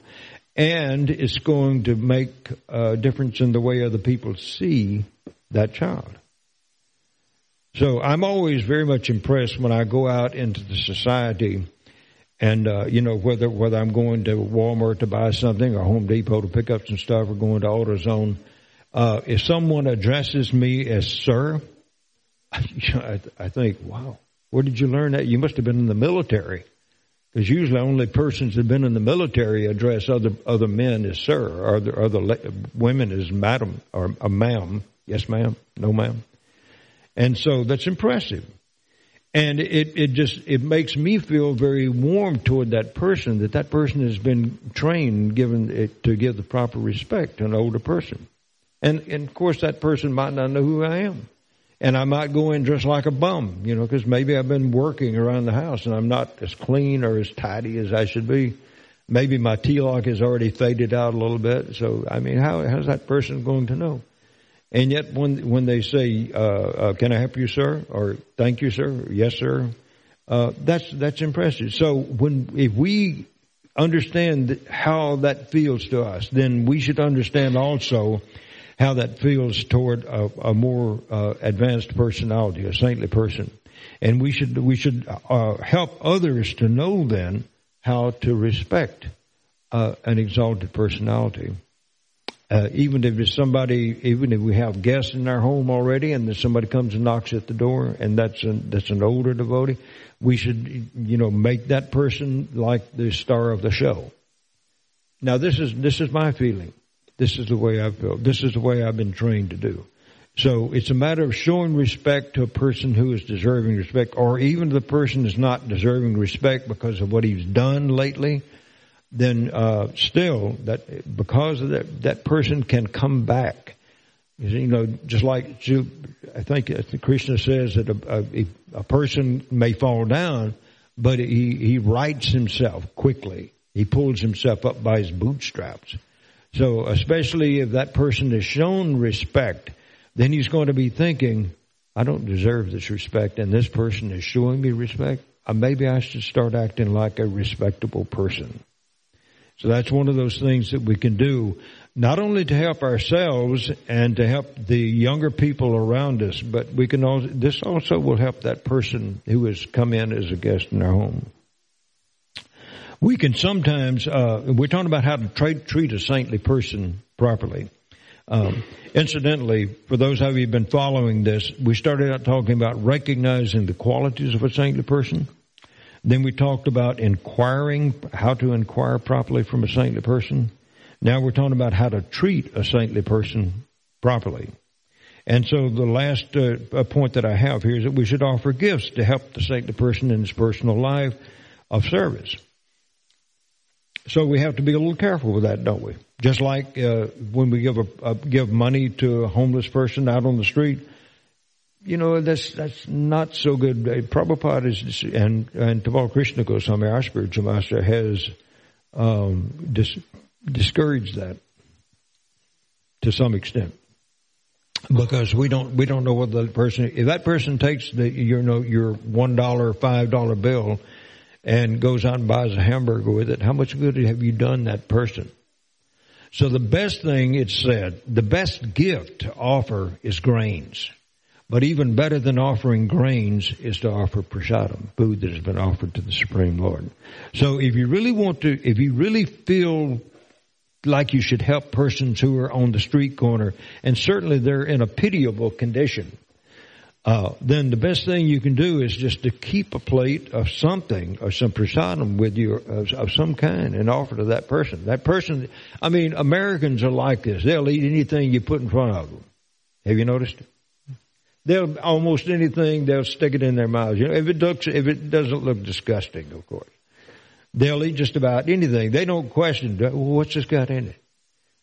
and it's going to make a difference in the way other people see that child. So I'm always very much impressed when I go out into the society, and uh, you know whether whether I'm going to Walmart to buy something or Home Depot to pick up some stuff or going to AutoZone. Uh, if someone addresses me as sir, I, I think, wow, where did you learn that? You must have been in the military. Because usually only persons that have been in the military address other other men as sir, or other, other women as madam or a ma'am. Yes, ma'am. No, ma'am. And so that's impressive. And it, it just, it makes me feel very warm toward that person, that that person has been trained, given it, to give the proper respect to an older person. And, and of course that person might not know who I am and I might go in just like a bum, you know, because maybe I've been working around the house and I'm not as clean or as tidy as I should be. Maybe my tilak has already faded out a little bit. So, I mean, how, how's that person going to know? And yet when, when they say, uh, uh, can I help you, sir? Or thank you, sir? Yes, sir. Uh, that's, that's impressive. So when, if we understand how that feels to us, then we should understand also how that feels toward a, a more uh, advanced personality, a saintly person. And we should we should uh, help others to know then how to respect uh, an exalted personality. Uh, even if it's somebody, even if we have guests in our home already, and then somebody comes and knocks at the door, and that's an that's an older devotee, we should you know make that person like the star of the show Now this is, this is my feeling. This is the way I feel. This is the way I've been trained to do. So it's a matter of showing respect to a person who is deserving respect, or even the person is not deserving respect because of what he's done lately. Then uh, still, that because of that, that person can come back. You know, just like I think Krishna says that a, a, a person may fall down, but he he rights himself quickly. He pulls himself up by his bootstraps. So especially if that person is shown respect then he's going to be thinking, I don't deserve this respect and this person is showing me respect. Uh, maybe I should start acting like a respectable person. So that's one of those things that we can do, not only to help ourselves and to help the younger people around us, but we can also, this also will help that person who has come in as a guest in our home. We can sometimes, uh, we're talking about how to treat, treat a saintly person properly. Um, incidentally, for those of you who've been following this, we started out talking about recognizing the qualities of a saintly person. Then we talked about inquiring, how to inquire properly from a saintly person. Now we're talking about how to treat a saintly person properly. And so the last uh, point that I have here is that we should offer gifts to help the saintly person in his personal life of service. So we have to be a little careful with that, don't we? Just like uh, when we give a, give money to a homeless person out on the street, you know that's that's not so good. Uh, Prabhupada is and and Tamal Krishna Goswami, our spiritual master, has um, dis, discouraged that to some extent because we don't we don't know what the person if that person takes the you know your one dollar five dollar bill and goes out and buys a hamburger with it, how much good have you done that person? So the best thing it said, the best gift to offer is grains. But even better than offering grains is to offer prasadam, food that has been offered to the Supreme Lord. So if you really want to, if you really feel like you should help persons who are on the street corner, and certainly they're in a pitiable condition, uh, then the best thing you can do is just to keep a plate of something or some prasadam with you of, of, some kind and offer to that person. That person, I mean, Americans are like this. They'll eat anything you put in front of them. Have you noticed? They'll almost anything they'll stick it in their mouths. You know, if it looks, if it doesn't look disgusting, of course, they'll eat just about anything. They don't question well, what's this got in it.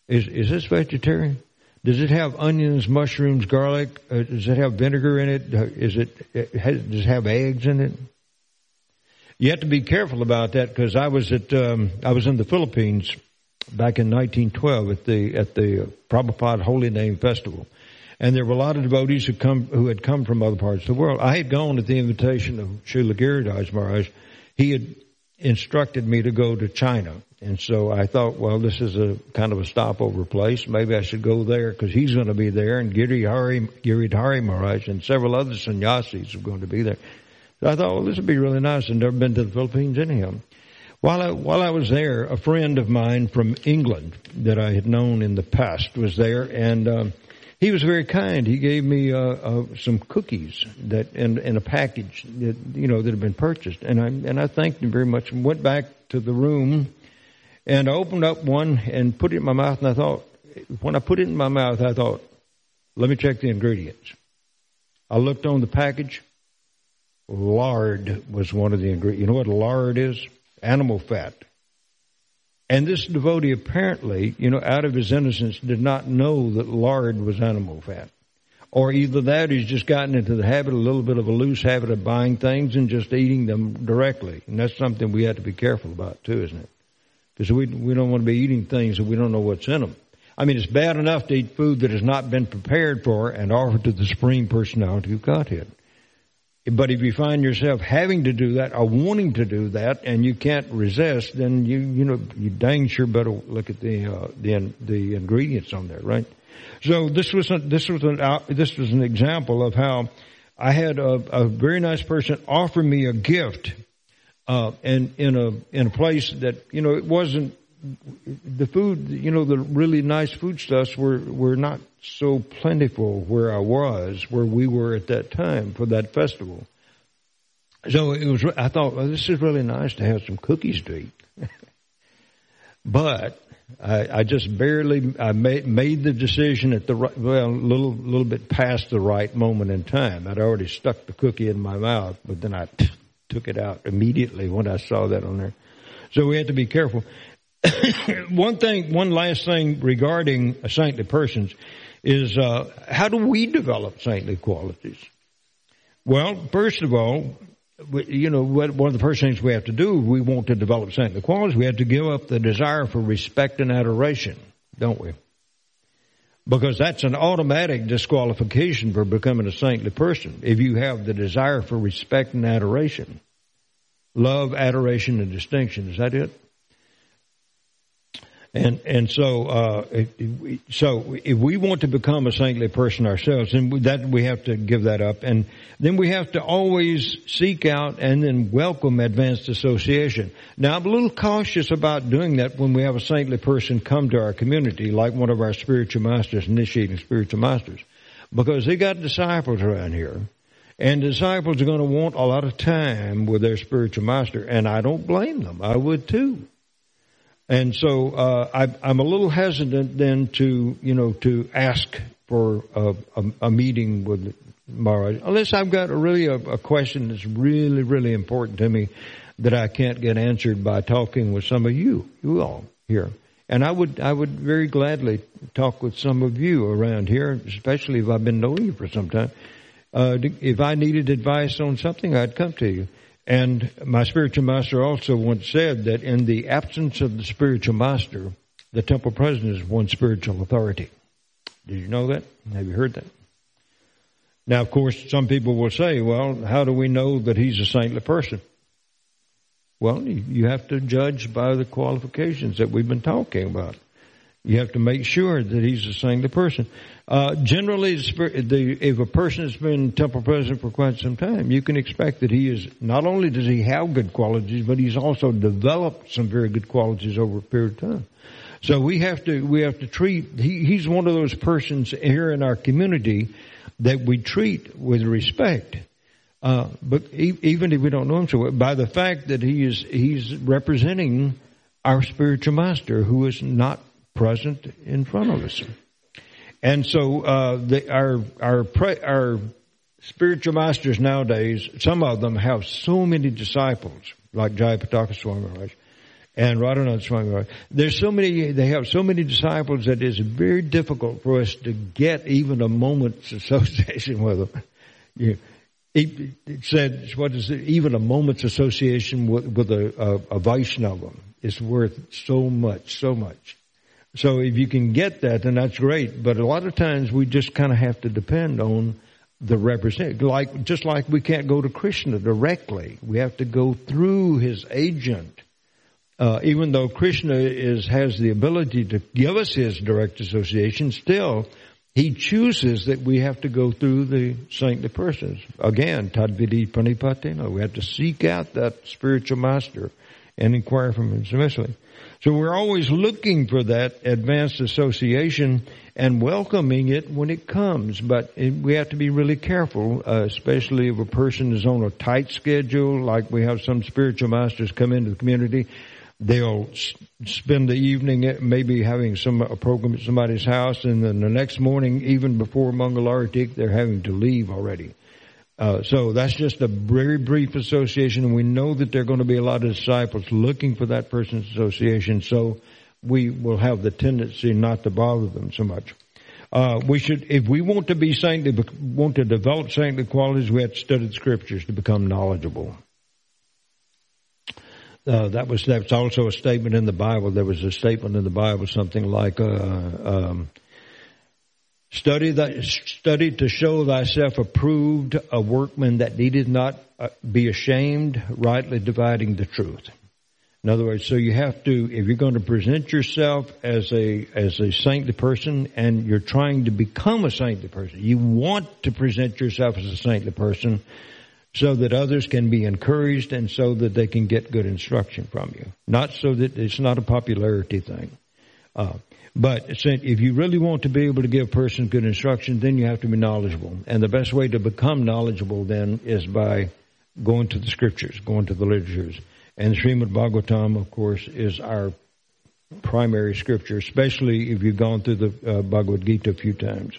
Is is this vegetarian? Does it have onions, mushrooms, garlic? Uh, does it have vinegar in it? Uh, it, it has, does it have eggs in it? You have to be careful about that because I was at um, I was in the Philippines back in 1912 at the at the Prabhupada Holy Name Festival, and there were a lot of devotees who come who had come from other parts of the world. I had gone at the invitation of Srila Giridhar Maharaj. He had instructed me to go to China and so I thought, well, this is a kind of a stopover place. Maybe I should go there because he's going to be there, and Giridhari, Giridhari Maharaj and several other sannyasis are going to be there. So I thought, well, this would be really nice. I've never been to the Philippines anyhow. While I, while I was there, a friend of mine from England that I had known in the past was there, and um, he was very kind. He gave me uh, uh, some cookies that in, in a package that you know that had been purchased, and I and I thanked him very much. And went back to the room and I opened up one and put it in my mouth, and I thought, when I put it in my mouth, I thought, let me check the ingredients. I looked on the package. Lard was one of the ingredients. You know what lard is? Animal fat. And this devotee apparently, you know, out of his innocence, did not know that lard was animal fat. Or either that, he's just gotten into the habit, a little bit of a loose habit of buying things and just eating them directly. And that's something we have to be careful about too, isn't it? Because we we don't want to be eating things that we don't know what's in them. I mean, it's bad enough to eat food that has not been prepared for and offered to the Supreme Personality of Godhead. But if you find yourself having to do that or wanting to do that and you can't resist, then you you know you dang sure better look at the uh, the the ingredients on there, right? So this was a, this was an uh, this was an example of how I had a, a very nice person offer me a gift uh, and in a in a place that you know it wasn't the food. You know the really nice foodstuffs were were not so plentiful where I was, where we were at that time for that festival. So it was. I thought well, this is really nice to have some cookies to eat, but I, I just barely I made, made the decision at the right, well, a little little bit past the right moment in time. I'd already stuck the cookie in my mouth, but then I took it out immediately when I saw that on there. So we had to be careful. one thing, one last thing regarding saintly persons is uh, how do we develop saintly qualities? Well, first of all, you know, one of the first things we have to do, we want to develop saintly qualities, we have to give up the desire for respect and adoration, don't we? Because that's an automatic disqualification for becoming a saintly person. If you have the desire for respect and adoration, love, adoration, and distinction, is that it? And and so uh, so if we want to become a saintly person ourselves, then that we have to give that up, and then we have to always seek out and then welcome advanced association. Now I'm a little cautious about doing that when we have a saintly person come to our community, like one of our spiritual masters, initiating spiritual masters, because they got disciples around here. And disciples are going to want a lot of time with their spiritual master, and I don't blame them. I would too. And so uh, I, am a little hesitant then to you know to ask for a, a, a meeting with Maharaj unless I've got a really a, a, question that's really really important to me that I can't get answered by talking with some of you you all here. And I would I would very gladly talk with some of you around here, especially if I've been knowing you for some time. Uh, if I needed advice on something, I'd come to you. And my spiritual master also once said that in the absence of the spiritual master, the temple president is one spiritual authority. Did you know that? Have you heard that? Now, of course, some people will say, well, how do we know that he's a saintly person? Well, you have to judge by the qualifications that we've been talking about. You have to make sure that he's a saintly person. Uh, generally, the, if a person has been temple president for quite some time, you can expect that he is not only does he have good qualities, but he's also developed some very good qualities over a period of time. So we have to we have to treat. He, he's one of those persons here in our community that we treat with respect. Uh, but even if we don't know him so well, by the fact that he is he's representing our spiritual master, who is not present in front of us. And so uh, the, our our our spiritual masters nowadays, some of them have so many disciples, like Jayapataka Swami Maharaj and Radhanath Swami. There's so many, they have so many disciples that it's very difficult for us to get even a moment's association with them. You, it, it said, what is it, even a moment's association with, with a, a, a Vaishnava is worth so much, so much. So if you can get that, then that's great. But a lot of times we just kind of have to depend on the representative. Like, just like we can't go to Krishna directly. We have to go through his agent. Uh, even though Krishna is, has the ability to give us his direct association, still, he chooses that we have to go through the saintly persons. Again, tadvidi pranipatena. We have to seek out that spiritual master and inquire from him submissively. So we're always looking for that advanced association and welcoming it when it comes. But it, we have to be really careful, uh, especially if a person is on a tight schedule, like we have some spiritual masters come into the community. They'll s- spend the evening maybe having some a program at somebody's house, and then the next morning, even before Mangalartik, they're having to leave already. Uh, so that's just a very brief association, and we know that there are going to be a lot of disciples looking for that person's association. So we will have the tendency not to bother them so much. Uh, we should, if we want to be saintly, want to develop saintly qualities, we have to study the scriptures to become knowledgeable. Uh, that was that's also a statement in the Bible. There was a statement in the Bible, something like, uh, um, Study, that, study to show thyself approved, a workman that needed not uh, be ashamed, rightly dividing the truth. In other words, so you have to, if you're going to present yourself as a, as a saintly person and you're trying to become a saintly person, you want to present yourself as a saintly person so that others can be encouraged and so that they can get good instruction from you. Not so that it's not a popularity thing. Uh, but if you really want to be able to give a person good instruction, then you have to be knowledgeable. And the best way to become knowledgeable then is by going to the scriptures, going to the literatures. And Srimad Bhagavatam, of course, is our primary scripture, especially if you've gone through the uh, Bhagavad Gita a few times.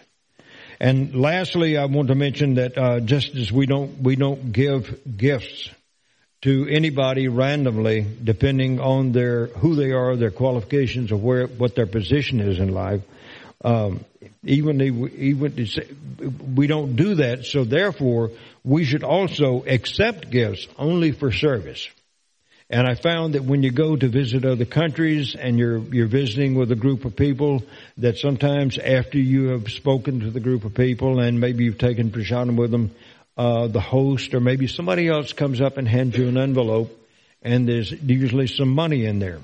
And lastly, I want to mention that uh, just as we don't we don't give gifts to anybody randomly, depending on their who they are, their qualifications, or where what their position is in life. Um, even even we don't do that, so therefore we should also accept gifts only for service. And I found that when you go to visit other countries and you're, you're visiting with a group of people, that sometimes after you have spoken to the group of people and maybe you've taken prasadam with them, uh, the host or maybe somebody else comes up and hands you an envelope and there's usually some money in there.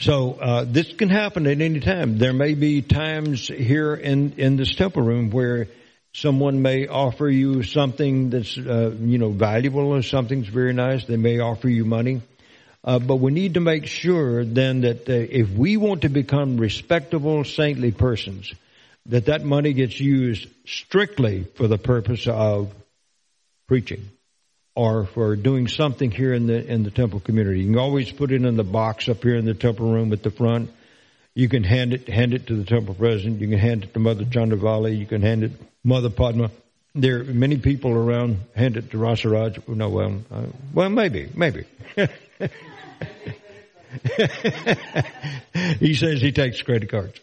So uh, this can happen at any time. There may be times here in in this temple room where Someone may offer you something that's, uh, you know, valuable or something's very nice. They may offer you money. Uh, but we need to make sure then that uh, if we want to become respectable, saintly persons, that that money gets used strictly for the purpose of preaching or for doing something here in the in the temple community. You can always put it in the box up here in the temple room at the front. You can hand it hand it to the temple president. You can hand it to Mother Chandravali. You can hand it Mother Padma. There are many people around hand it to Rasaraj. No, well, uh, well, maybe, maybe. he says he takes credit cards.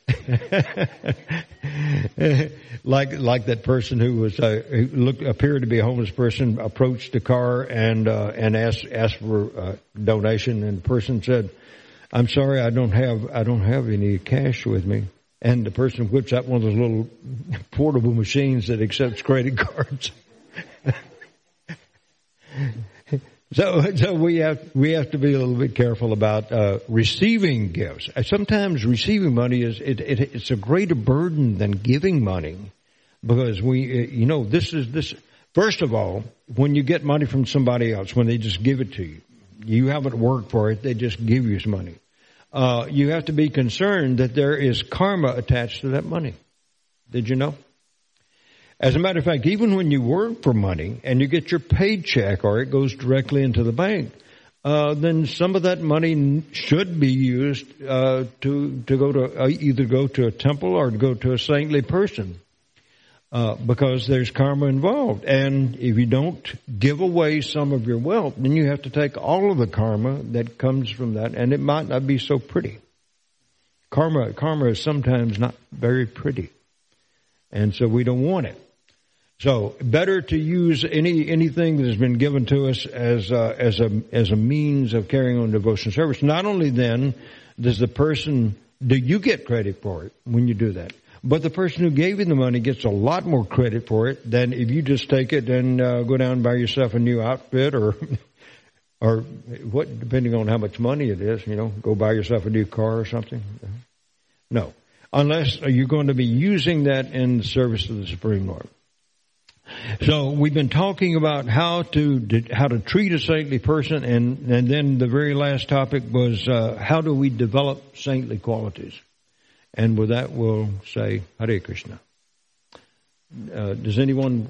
like like that person who was uh, who looked appeared to be a homeless person approached the car and uh, and asked asked for uh, donation and the person said, "I'm sorry, I don't have I don't have any cash with me." and the person whips out one of those little portable machines that accepts credit cards. so, so we have we have to be a little bit careful about uh, receiving gifts. Uh, sometimes receiving money is it, it, it's a greater burden than giving money, because we uh, you know this is this. First of all, when you get money from somebody else, when they just give it to you, you haven't worked for it; they just give you money uh, you have to be concerned that there is karma attached to that money. Did you know? As a matter of fact, even when you work for money and you get your paycheck or it goes directly into the bank, uh, then some of that money should be used uh, to to go to uh, either go to a temple or to go to a saintly person uh, because there's karma involved. And if you don't give away some of your wealth, then you have to take all of the karma that comes from that, and it might not be so pretty. Karma, karma is sometimes not very pretty, and so we don't want it. So better to use any anything that has been given to us as a, as a as a means of carrying on devotion service. Not only then does the person do you get credit for it when you do that, but the person who gave you the money gets a lot more credit for it than if you just take it and uh, go down and buy yourself a new outfit or, or what, depending on how much money it is, you know, go buy yourself a new car or something. No. Unless you're going to be using that in the service of the Supreme Lord. So we've been talking about how to how to treat a saintly person, and and then the very last topic was uh, how do we develop saintly qualities. And with that, we'll say Hare Krishna. Uh, does anyone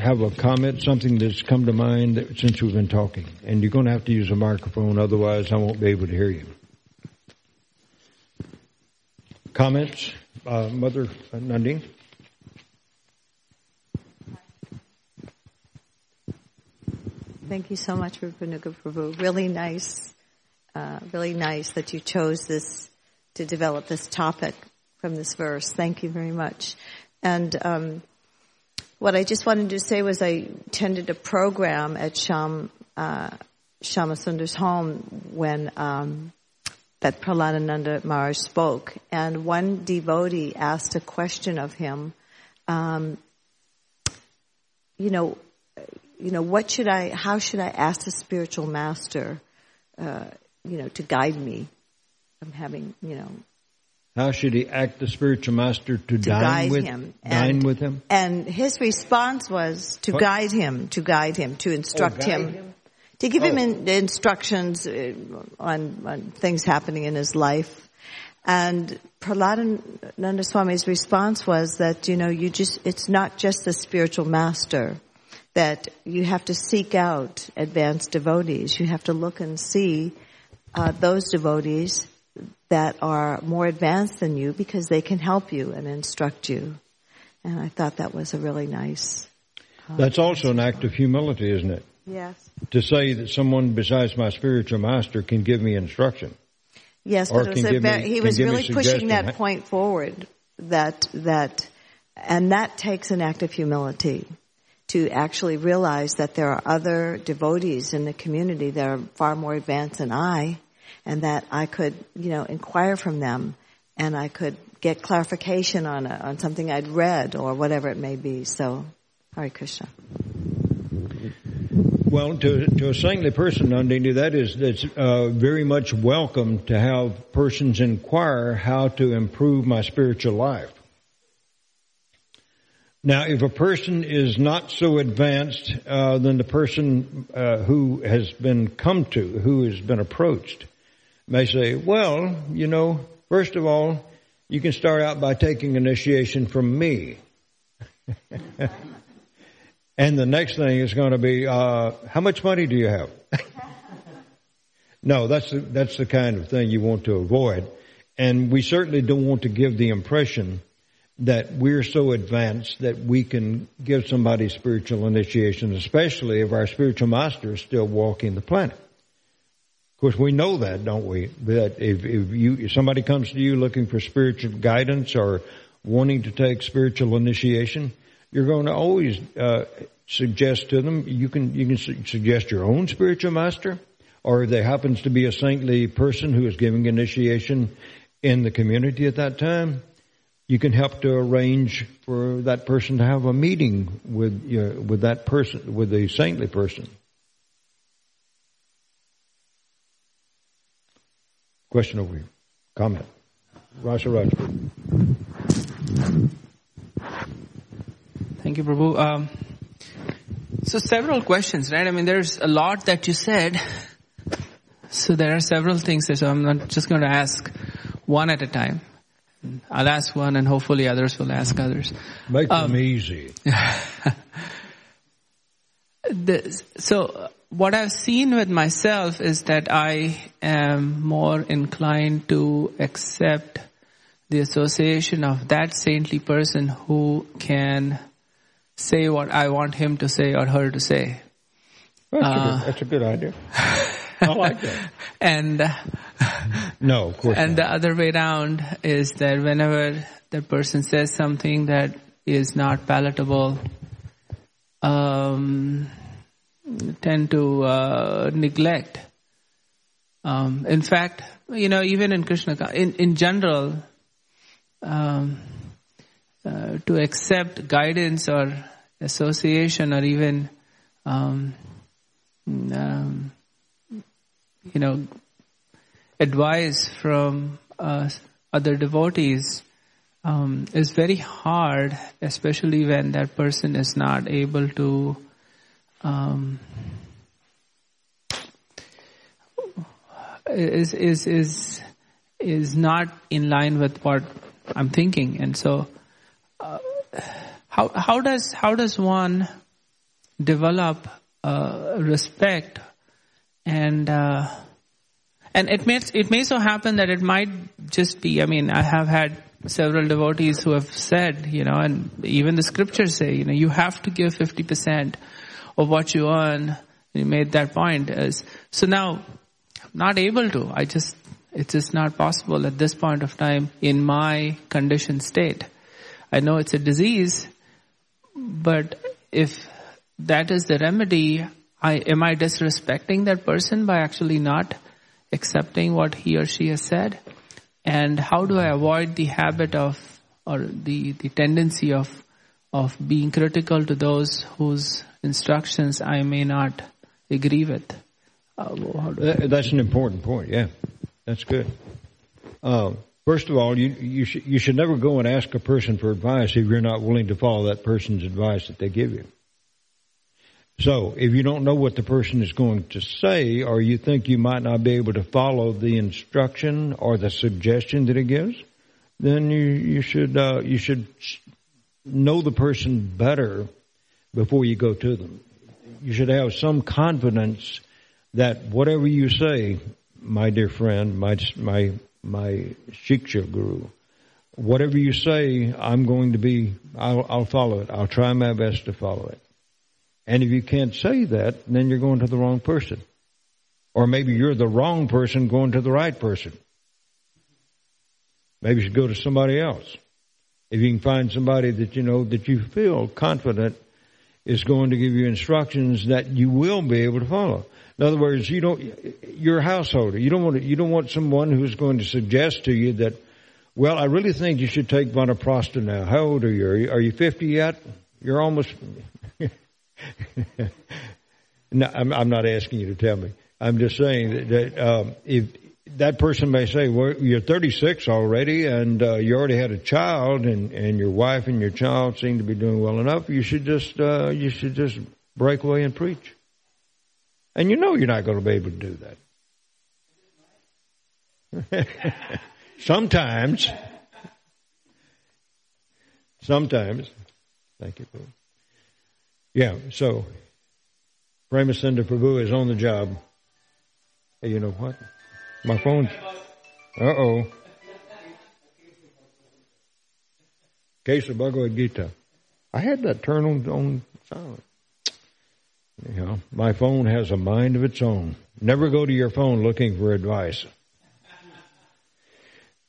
have a comment, something that's come to mind that, since we've been talking? And you're going to have to use a microphone, otherwise I won't be able to hear you. Comments? Uh, Mother Nandini? Thank you so much, Rupanuga Prabhu. Really nice, uh, really nice that you chose this to develop this topic from this verse. Thank you very much. And um, what I just wanted to say was I attended a program at Sham uh, Shamasundar's home when um, that Prahladananda Maharaj spoke, and one devotee asked a question of him. Um, you know, you know, what should I? How should I ask the spiritual master? Uh, you know, to guide me from having, you know. How should he act the spiritual master to, to dine with him? Dine and, with him? And his response was to what? guide him, to guide him, to instruct oh, him, him, to give oh. him in, instructions uh, on, on things happening in his life. And Prahladananda Swami's response was that, you know, you just, it's not just the spiritual master, that you have to seek out advanced devotees. You have to look and see uh, those devotees that are more advanced than you because they can help you and instruct you. And I thought that was a really nice. Uh, That's also an act of humility, isn't it? Yes. To say that someone besides my spiritual master can give me instruction. Yes, but me, he was really pushing that point forward. That that, and that takes an act of humility to actually realize that there are other devotees in the community that are far more advanced than I, and that I could, you know, inquire from them, and I could get clarification on a, on something I'd read or whatever it may be. So, Hare Krishna. Well, to, to a saintly person, Nandini, that is that's uh, very much welcome to have persons inquire how to improve my spiritual life. Now, if a person is not so advanced uh, than the person uh, who has been come to, who has been approached, may say, "Well, you know, first of all, you can start out by taking initiation from me." And the next thing is going to be, uh, how much money do you have? no, that's the, that's the kind of thing you want to avoid. And we certainly don't want to give the impression that we're so advanced that we can give somebody spiritual initiation, especially if our spiritual master is still walking the planet. Of course, we know that, don't we? That if, if you, if somebody comes to you looking for spiritual guidance or wanting to take spiritual initiation, you're going to always uh, suggest to them. You can you can su- suggest your own spiritual master, or if there happens to be a saintly person who is giving initiation in the community at that time, you can help to arrange for that person to have a meeting with you with that person with a saintly person. Question over here. Comment. Rasa Raj. Thank you, Prabhu. Um, so several questions, right? I mean, there's a lot that you said. So there are several things, so I'm not just going to ask one at a time. I'll ask one and hopefully others will ask others. Make um, them easy. the, so what I've seen with myself is that I am more inclined to accept the association of that saintly person who can say what I want him to say or her to say. That's, uh, a, good, that's a good idea. I like that. And no, of course. And not. the other way around is that whenever the person says something that is not palatable, um, tend to uh, neglect. Um, in fact, you know, even in Krishna, in in general, um, uh, to accept guidance or association or even um, um, you know advice from uh, other devotees um, is very hard, especially when that person is not able to um, is is is is not in line with what I'm thinking, and so uh, how how does how does one develop uh, respect and uh, and it may it may so happen that it might just be I mean I have had several devotees who have said you know and even the scriptures say you know you have to give 50% of what you earn. You made that point so now I'm not able to. I just it's just not possible at this point of time in my conditioned state. I know it's a disease, but if that is the remedy, I, am I disrespecting that person by actually not accepting what he or she has said? And how do I avoid the habit of, or the, the tendency of, of being critical to those whose instructions I may not agree with? Uh, That's an important point, yeah. That's good. Um, First of all, you you should you should never go and ask a person for advice if you're not willing to follow that person's advice that they give you. So, if you don't know what the person is going to say, or you think you might not be able to follow the instruction or the suggestion that it gives, then you you should uh, you should know the person better before you go to them. You should have some confidence that whatever you say, my dear friend, my my my Shiksha guru. Whatever you say, I'm going to be, I'll, I'll follow it. I'll try my best to follow it. And if you can't say that, then you're going to the wrong person. Or maybe you're the wrong person going to the right person. Maybe you should go to somebody else. If you can find somebody that you know that you feel confident is going to give you instructions that you will be able to follow. In other words, you don't, you're a householder. You don't want to, you don't want someone who's going to suggest to you that, well, I really think you should take Vanaprastha now. How old are you? Are you, are you 50 yet? You're almost, no, I'm, I'm, not asking you to tell me. I'm just saying that, that um, if that person may say, "Well, you're 36 already, and uh, you already had a child, and and your wife and your child seem to be doing well enough. You should just uh, you should just break away and preach." And you know you're not going to be able to do that. Sometimes. Sometimes. Thank you. Yeah, so Premasenda Prabhu is on the job. Hey, you know what? My phone's. Uh oh. Case of Bhagavad Gita. I had that turn on, on silent. You know, my phone has a mind of its own. Never go to your phone looking for advice.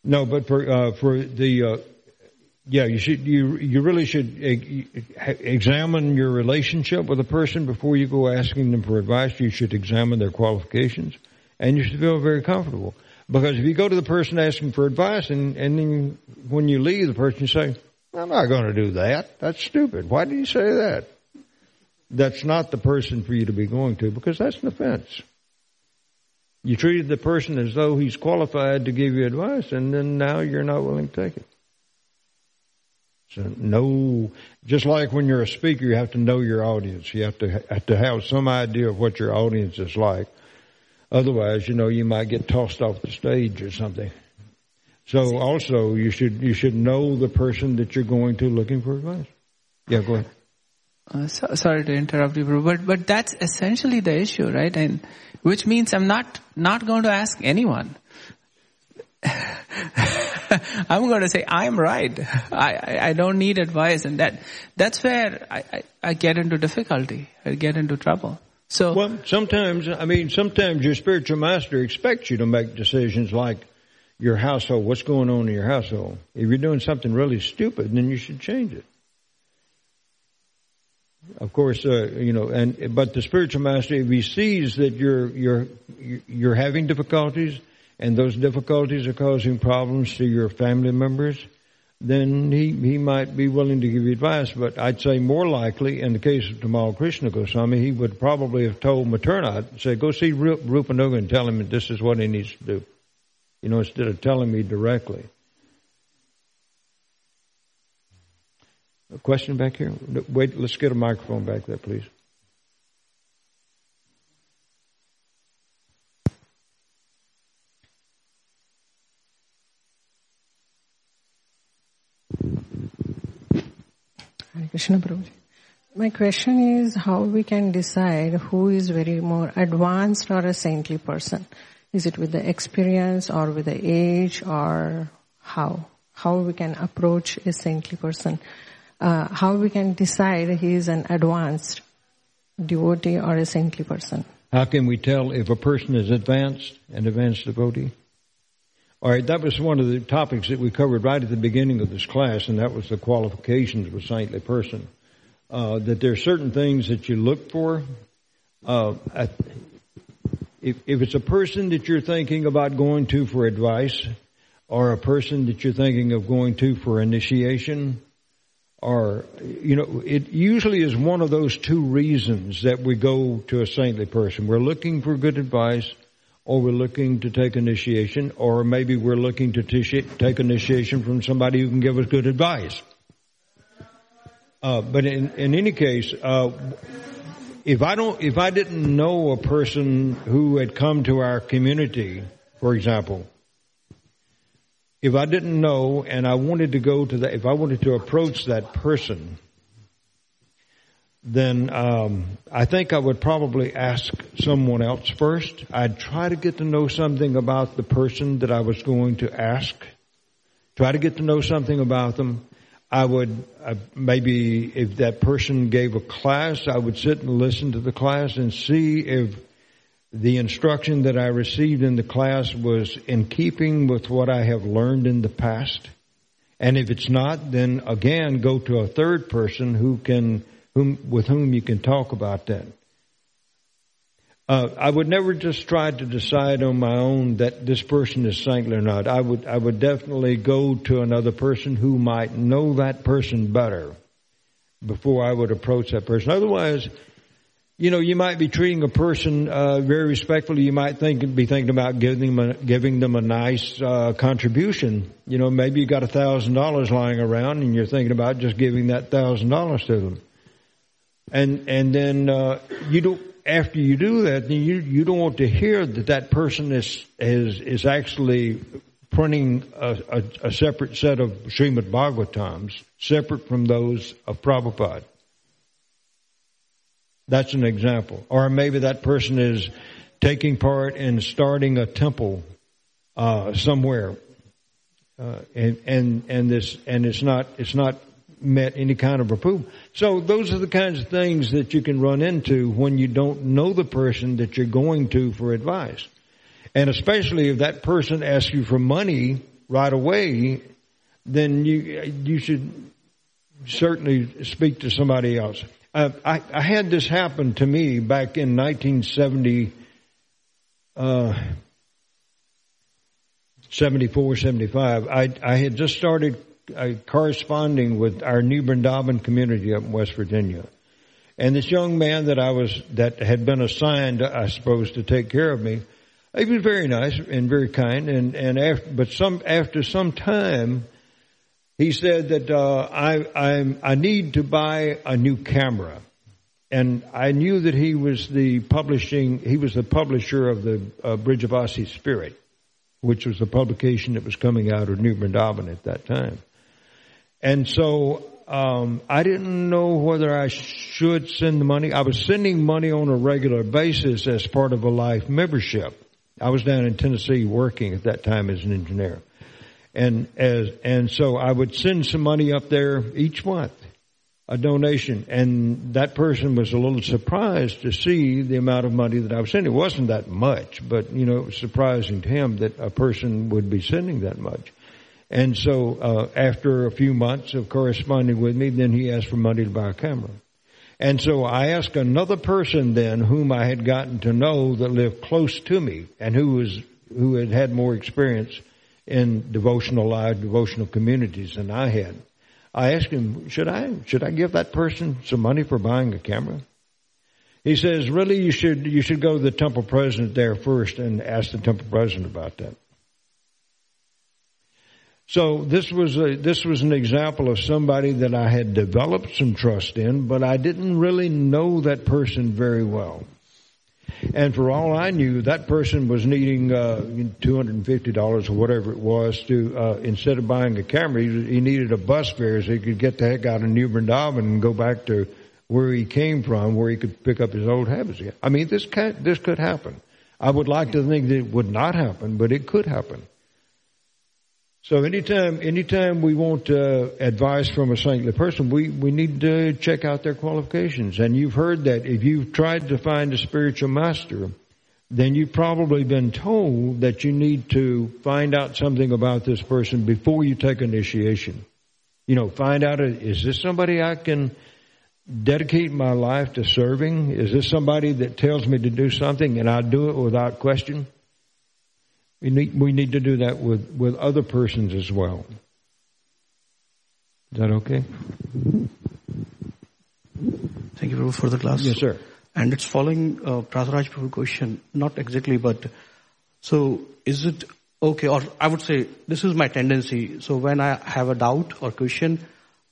No, but for uh, for the uh, yeah, you should you you really should examine your relationship with a person before you go asking them for advice. You should examine their qualifications, and you should feel very comfortable. Because if you go to the person asking for advice, and and then when you leave, the person say, "I'm not going to do that. That's stupid. Why did you say that?" That's not the person for you to be going to because that's an offense. You treated the person as though he's qualified to give you advice, and then now you're not willing to take it. So no, just like when you're a speaker, you have to know your audience. You have to have to have some idea of what your audience is like. Otherwise, you know, you might get tossed off the stage or something. So also, you should you should know the person that you're going to looking for advice. Yeah, go ahead. Uh, so, sorry to interrupt you, bro, but but that's essentially the issue, right? And which means I'm not not going to ask anyone. I'm going to say I'm right. I, I, I don't need advice, and that that's where I, I, I get into difficulty. I get into trouble. So well, sometimes I mean, sometimes your spiritual master expects you to make decisions like your household. What's going on in your household? If you're doing something really stupid, then you should change it. Of course, uh, you know, and but the spiritual master, if he sees that you're you're you're having difficulties, and those difficulties are causing problems to your family members, then he, he might be willing to give you advice. But I'd say more likely, in the case of Tamal Krishna Goswami, he would probably have told Maternat, say, go see Rupanuga and tell him that this is what he needs to do. You know, instead of telling me directly. A question back here? Wait, let's get a microphone back there, please. Krishna Prabhuji. My question is how we can decide who is very more advanced or a saintly person. Is it with the experience or with the age or how? How we can approach a saintly person? Uh, how we can decide he is an advanced devotee or a saintly person? How can we tell if a person is advanced, an advanced devotee? All right, that was one of the topics that we covered right at the beginning of this class, and that was the qualifications of a saintly person. Uh, that there are certain things that you look for. Uh, if, if it's a person that you're thinking about going to for advice, or a person that you're thinking of going to for initiation, or, you know, it usually is one of those two reasons that we go to a saintly person. We're looking for good advice, or we're looking to take initiation, or maybe we're looking to take initiation from somebody who can give us good advice. Uh, but in, in any case, uh, if I don't, if I didn't know a person who had come to our community, for example, if I didn't know and I wanted to go to that, if I wanted to approach that person, then um, I think I would probably ask someone else first. I'd try to get to know something about the person that I was going to ask. Try to get to know something about them. I would uh, maybe if that person gave a class, I would sit and listen to the class and see if the instruction that I received in the class was in keeping with what I have learned in the past. And if it's not, then again go to a third person who can, whom, with whom you can talk about that. Uh, I would never just try to decide on my own that this person is saintly or not. I would, I would definitely go to another person who might know that person better before I would approach that person. Otherwise, you know, you might be treating a person uh, very respectfully. You might think be thinking about giving them a, giving them a nice uh, contribution. You know, maybe you got a thousand dollars lying around, and you're thinking about just giving that thousand dollars to them. And and then uh, you don't. After you do that, then you you don't want to hear that that person is is is actually printing a, a, a separate set of Srimad Bhagavatams, separate from those of Prabhupada. That's an example. Or maybe that person is taking part in starting a temple uh, somewhere, uh, and and and this and it's not it's not met any kind of approval. So those are the kinds of things that you can run into when you don't know the person that you're going to for advice, and especially if that person asks you for money right away, then you you should certainly speak to somebody else. Uh, I, I, had this happen to me back in 1970, uh, 74, 75. I, I had just started uh, corresponding with our New Vrindavan community up in West Virginia. And this young man that I was, that had been assigned, I suppose, to take care of me, he was very nice and very kind. And, and after, but some, after some time, he said that uh, I, I, I need to buy a new camera, and I knew that he was the publishing he was the publisher of the uh, Brijabasi Spirit, which was the publication that was coming out of New Vrindavan at that time, and so um, I didn't know whether I should send the money. I was sending money on a regular basis as part of a life membership. I was down in Tennessee working at that time as an engineer. And as, and so I would send some money up there each month, a donation. And that person was a little surprised to see the amount of money that I was sending. It wasn't that much, but you know, it was surprising to him that a person would be sending that much. And so, uh, after a few months of corresponding with me, then he asked for money to buy a camera. And so I asked another person then whom I had gotten to know that lived close to me and who was, who had had more experience in devotional life, devotional communities than I had. I asked him, should I, should I give that person some money for buying a camera? He says, really, you should, you should go to the temple president there first and ask the temple president about that. So this was a, this was an example of somebody that I had developed some trust in, but I didn't really know that person very well. And for all I knew, that person was needing uh, $250 or whatever it was to, uh, instead of buying a camera, he, he needed a bus fare so he could get the heck out of New Vrindavan and go back to where he came from, where he could pick up his old habits again. I mean, this can, this could happen. I would like to think that it would not happen, but it could happen. So anytime, anytime we want uh, advice from a saintly person, we, we need to check out their qualifications. And you've heard that if you've tried to find a spiritual master, then you've probably been told that you need to find out something about this person before you take initiation. You know, find out, is this somebody I can dedicate my life to serving? Is this somebody that tells me to do something and I do it without question? We need, we need to do that with, with other persons as well. Is that okay? Thank you, Prabhu, for the class. Yes, sir. And it's following uh, Prasaraj Prabhu question, not exactly, but so is it okay, or I would say this is my tendency. So when I have a doubt or question,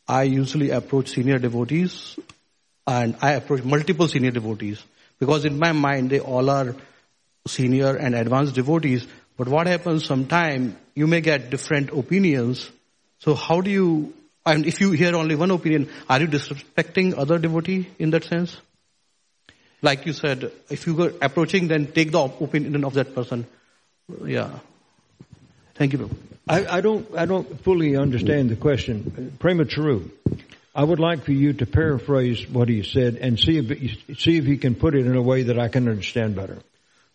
I usually approach senior devotees and I approach multiple senior devotees because in my mind they all are senior and advanced devotees, but what happens sometime, you may get different opinions. So how do you, and if you hear only one opinion, are you disrespecting other devotee in that sense? Like you said, if you were approaching, then take the opinion of that person. Yeah. Thank you. I, I don't, I don't fully understand the question. Premature. I would like for you to paraphrase what he said and see if, see if he can put it in a way that I can understand better.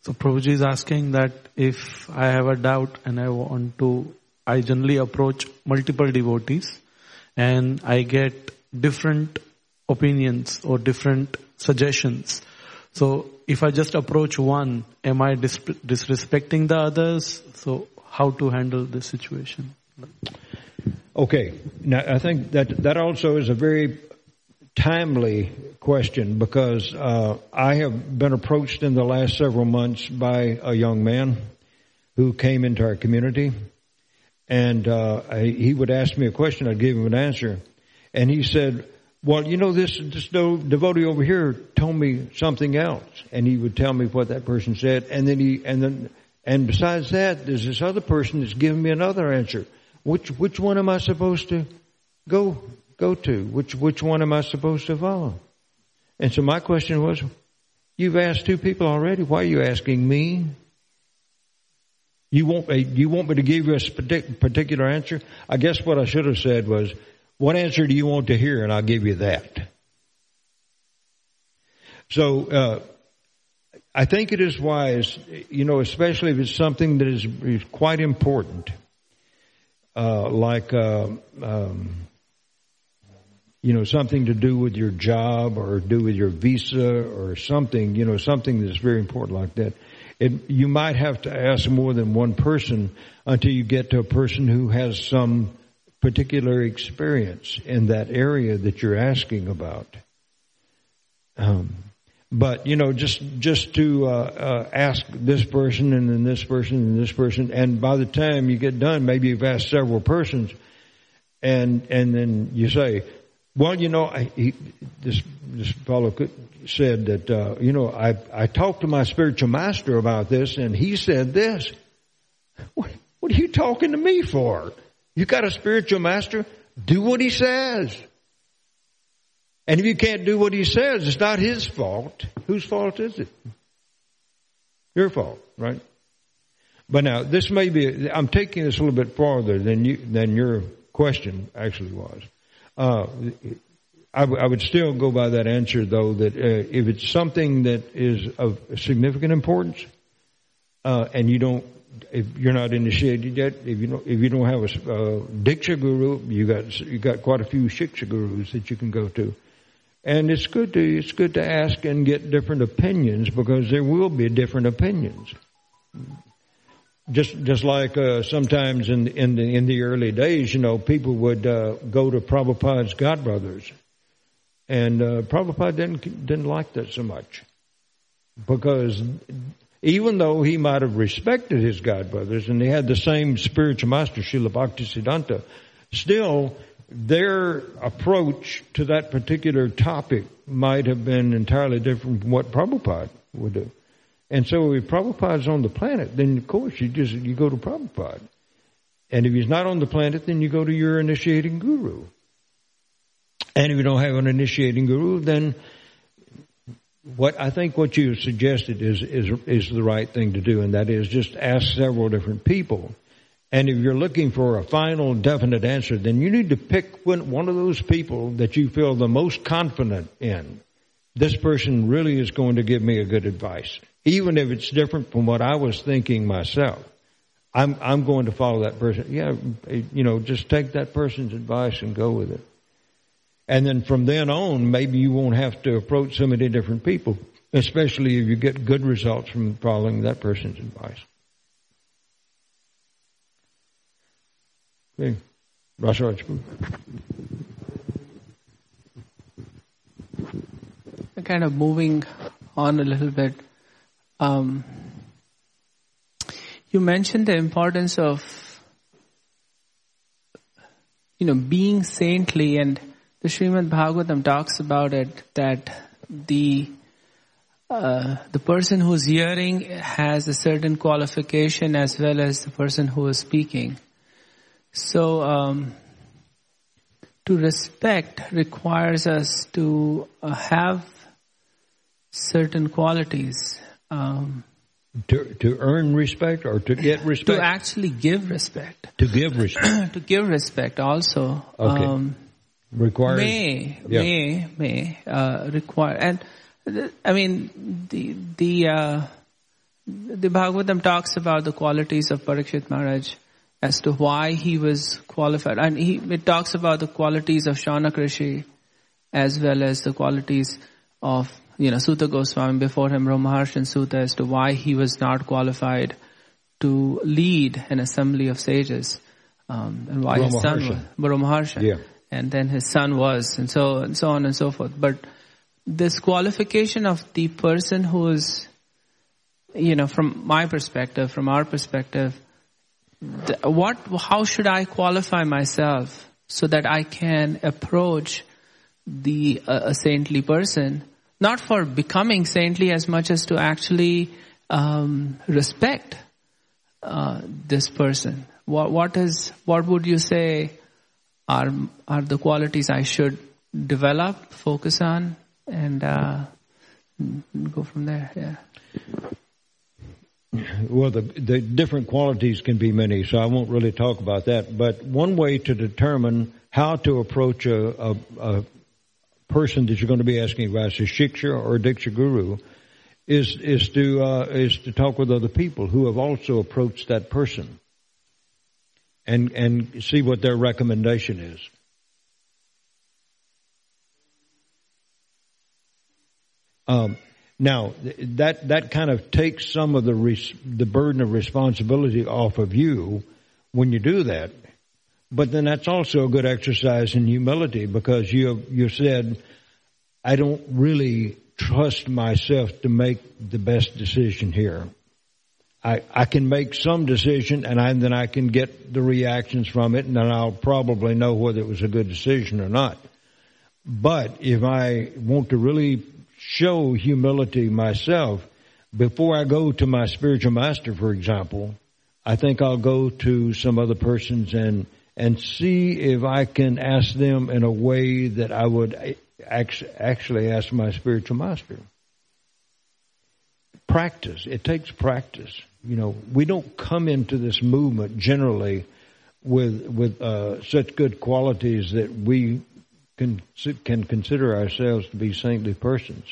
So Prabhuji is asking that if I have a doubt and I want to, I generally approach multiple devotees and I get different opinions or different suggestions. So if I just approach one, am I dis- disrespecting the others? So how to handle this situation? Okay. Now I think that that also is a very timely question because uh, I have been approached in the last several months by a young man who came into our community, and uh, I, he would ask me a question. I'd give him an answer, and he said, "Well, you know, this this devotee over here told me something else," and he would tell me what that person said, and then he and then and besides that, there's this other person that's giving me another answer. Which which one am I supposed to go go to? Which which one am I supposed to follow? And so my question was, you've asked two people already. Why are you asking me? You want you want me to give you a particular answer? I guess what I should have said was, what answer do you want to hear, and I'll give you that. So uh, I think it is wise, you know, especially if it's something that is, is quite important, uh, like uh, um, you know something to do with your job or do with your visa or something, you know, something that's very important like that. It, you might have to ask more than one person until you get to a person who has some particular experience in that area that you're asking about. Um, but you know, just just to uh, uh, ask this person and then this person and this person, and by the time you get done, maybe you've asked several persons, and and then you say, well, you know, he, this this fellow said that uh, you know I I talked to my spiritual master about this, and he said this. What what are you talking to me for? You got a spiritual master? Do what he says. And if you can't do what he says, it's not his fault. Whose fault is it? Your fault, right? But now, this may be, I'm taking this a little bit farther than you, than your question actually was. Uh, I, w- I would still go by that answer though that uh, if it's something that is of significant importance, uh, and you don't, if you're not initiated yet, if you don't, if you don't have a uh, diksha guru, you got you got quite a few shiksha gurus that you can go to. And it's good to it's good to ask and get different opinions because there will be different opinions. Just just like uh, sometimes in in the in the early days, you know, people would uh, go to Prabhupada's Godbrothers, and uh, Prabhupada didn't didn't like that so much because even though he might have respected his Godbrothers and they had the same spiritual master, Srila Bhaktisiddhanta, still their approach to that particular topic might have been entirely different from what Prabhupada would do. And so if Prabhupada's on the planet, then of course you just, you go to Prabhupada. And if he's not on the planet, then you go to your initiating guru. And if you don't have an initiating guru, then what I think what you suggested is, is, is the right thing to do, and that is just ask several different people and if you're looking for a final definite answer, then you need to pick one of those people that you feel the most confident in. This person really is going to give me a good advice. Even if it's different from what I was thinking myself. I'm, I'm going to follow that person. Yeah, you know, just take that person's advice and go with it. And then from then on, maybe you won't have to approach so many different people, especially if you get good results from following that person's advice. Okay. Kind of moving on a little bit. Um, you mentioned the importance of, you know, being saintly, and the Srimad Bhagavatam talks about it that the uh, the person who's hearing has a certain qualification as well as the person who is speaking. So, um, to respect requires us to uh, have certain qualities. Um, To, to earn respect or to get respect? to actually give respect. To give respect. to give respect also Okay. um, Requires. may Yeah. may may uh, require and th- I mean the the uh, the Bhagavatam talks about the qualities of Parikshit Maharaj as to why he was qualified and he it talks about the qualities of Shaunak Rishi as well as the qualities of you know Suta Goswami before him Romaharshana Suta as to why he was not qualified to lead an assembly of sages um, and why his son was Romaharshana. Yeah. and then his son was, and so and so on and so forth. But this qualification of the person who is, you know, from my perspective, from our perspective, th- what, how should I qualify myself so that I can approach the uh, a saintly person, not for becoming saintly as much as to actually um, respect uh, this person. What what is what would you say are are the qualities I should develop, focus on, and uh, go from there? Yeah. Well, the, the different qualities can be many, so I won't really talk about that. But one way to determine how to approach a, a, a person that you're going to be asking about, a shiksha or a diksha guru, is is to uh, is to talk with other people who have also approached that person, and and see what their recommendation is. Um, now that that kind of takes some of the res- the burden of responsibility off of you when you do that. But then that's also a good exercise in humility because you you said, I don't really trust myself to make the best decision here. I, I can make some decision and I, then I can get the reactions from it and then I'll probably know whether it was a good decision or not. But if I want to really show humility myself, before I go to my spiritual master, for example, I think I'll go to some other persons and and see if I can ask them in a way that I would actually ask my spiritual master. Practice. It takes practice. You know, we don't come into this movement generally with with uh, such good qualities that we can can consider ourselves to be saintly persons.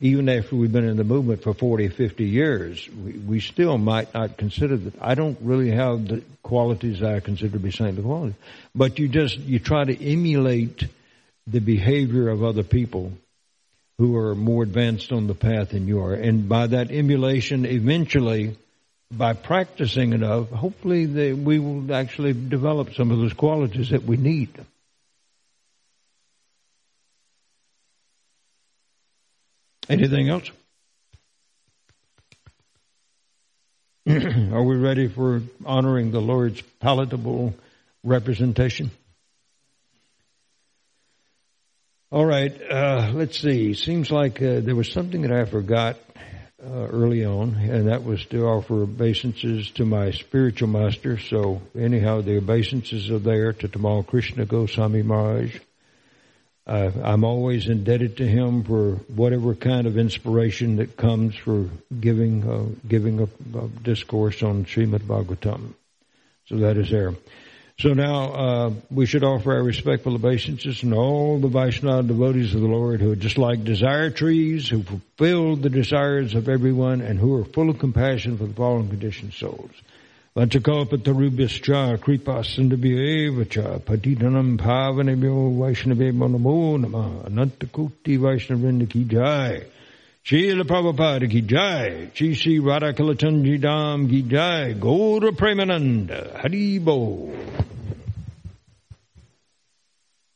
Even after we've been in the movement for 40, 50 years, we, we still might not consider that. I don't really have the qualities I consider to be saintly qualities. But you just, you try to emulate the behavior of other people who are more advanced on the path than you are. And by that emulation, eventually, by practicing enough, hopefully they, we will actually develop some of those qualities that we need. Anything else? Are we ready for honoring the Lord's palatable representation? All right, uh, let's see. Seems like uh, there was something that I forgot uh, early on, and that was to offer obeisances to my spiritual master. So, anyhow, the obeisances are there to Tamal Krishna Goswami Maharaj. Uh, I'm always indebted to him for whatever kind of inspiration that comes for giving uh, giving a, a discourse on Srimad Bhagavatam. So that is there. So now uh, we should offer our respectful obeisances and all the Vaishnava devotees of the Lord who are just like desire trees, who fulfill the desires of everyone, and who are full of compassion for the fallen conditioned souls. Vanchakalpatarubhyascha kripasindabhyevacha patitanam pavanebhyo vaishnavebhyo namo namah anantakukti vaishnavrinda ki jai. Srila Prabhupada ki jai. Shri Sri Radhakalachandji Dham ki jai. Gaura Premananda. Haribo.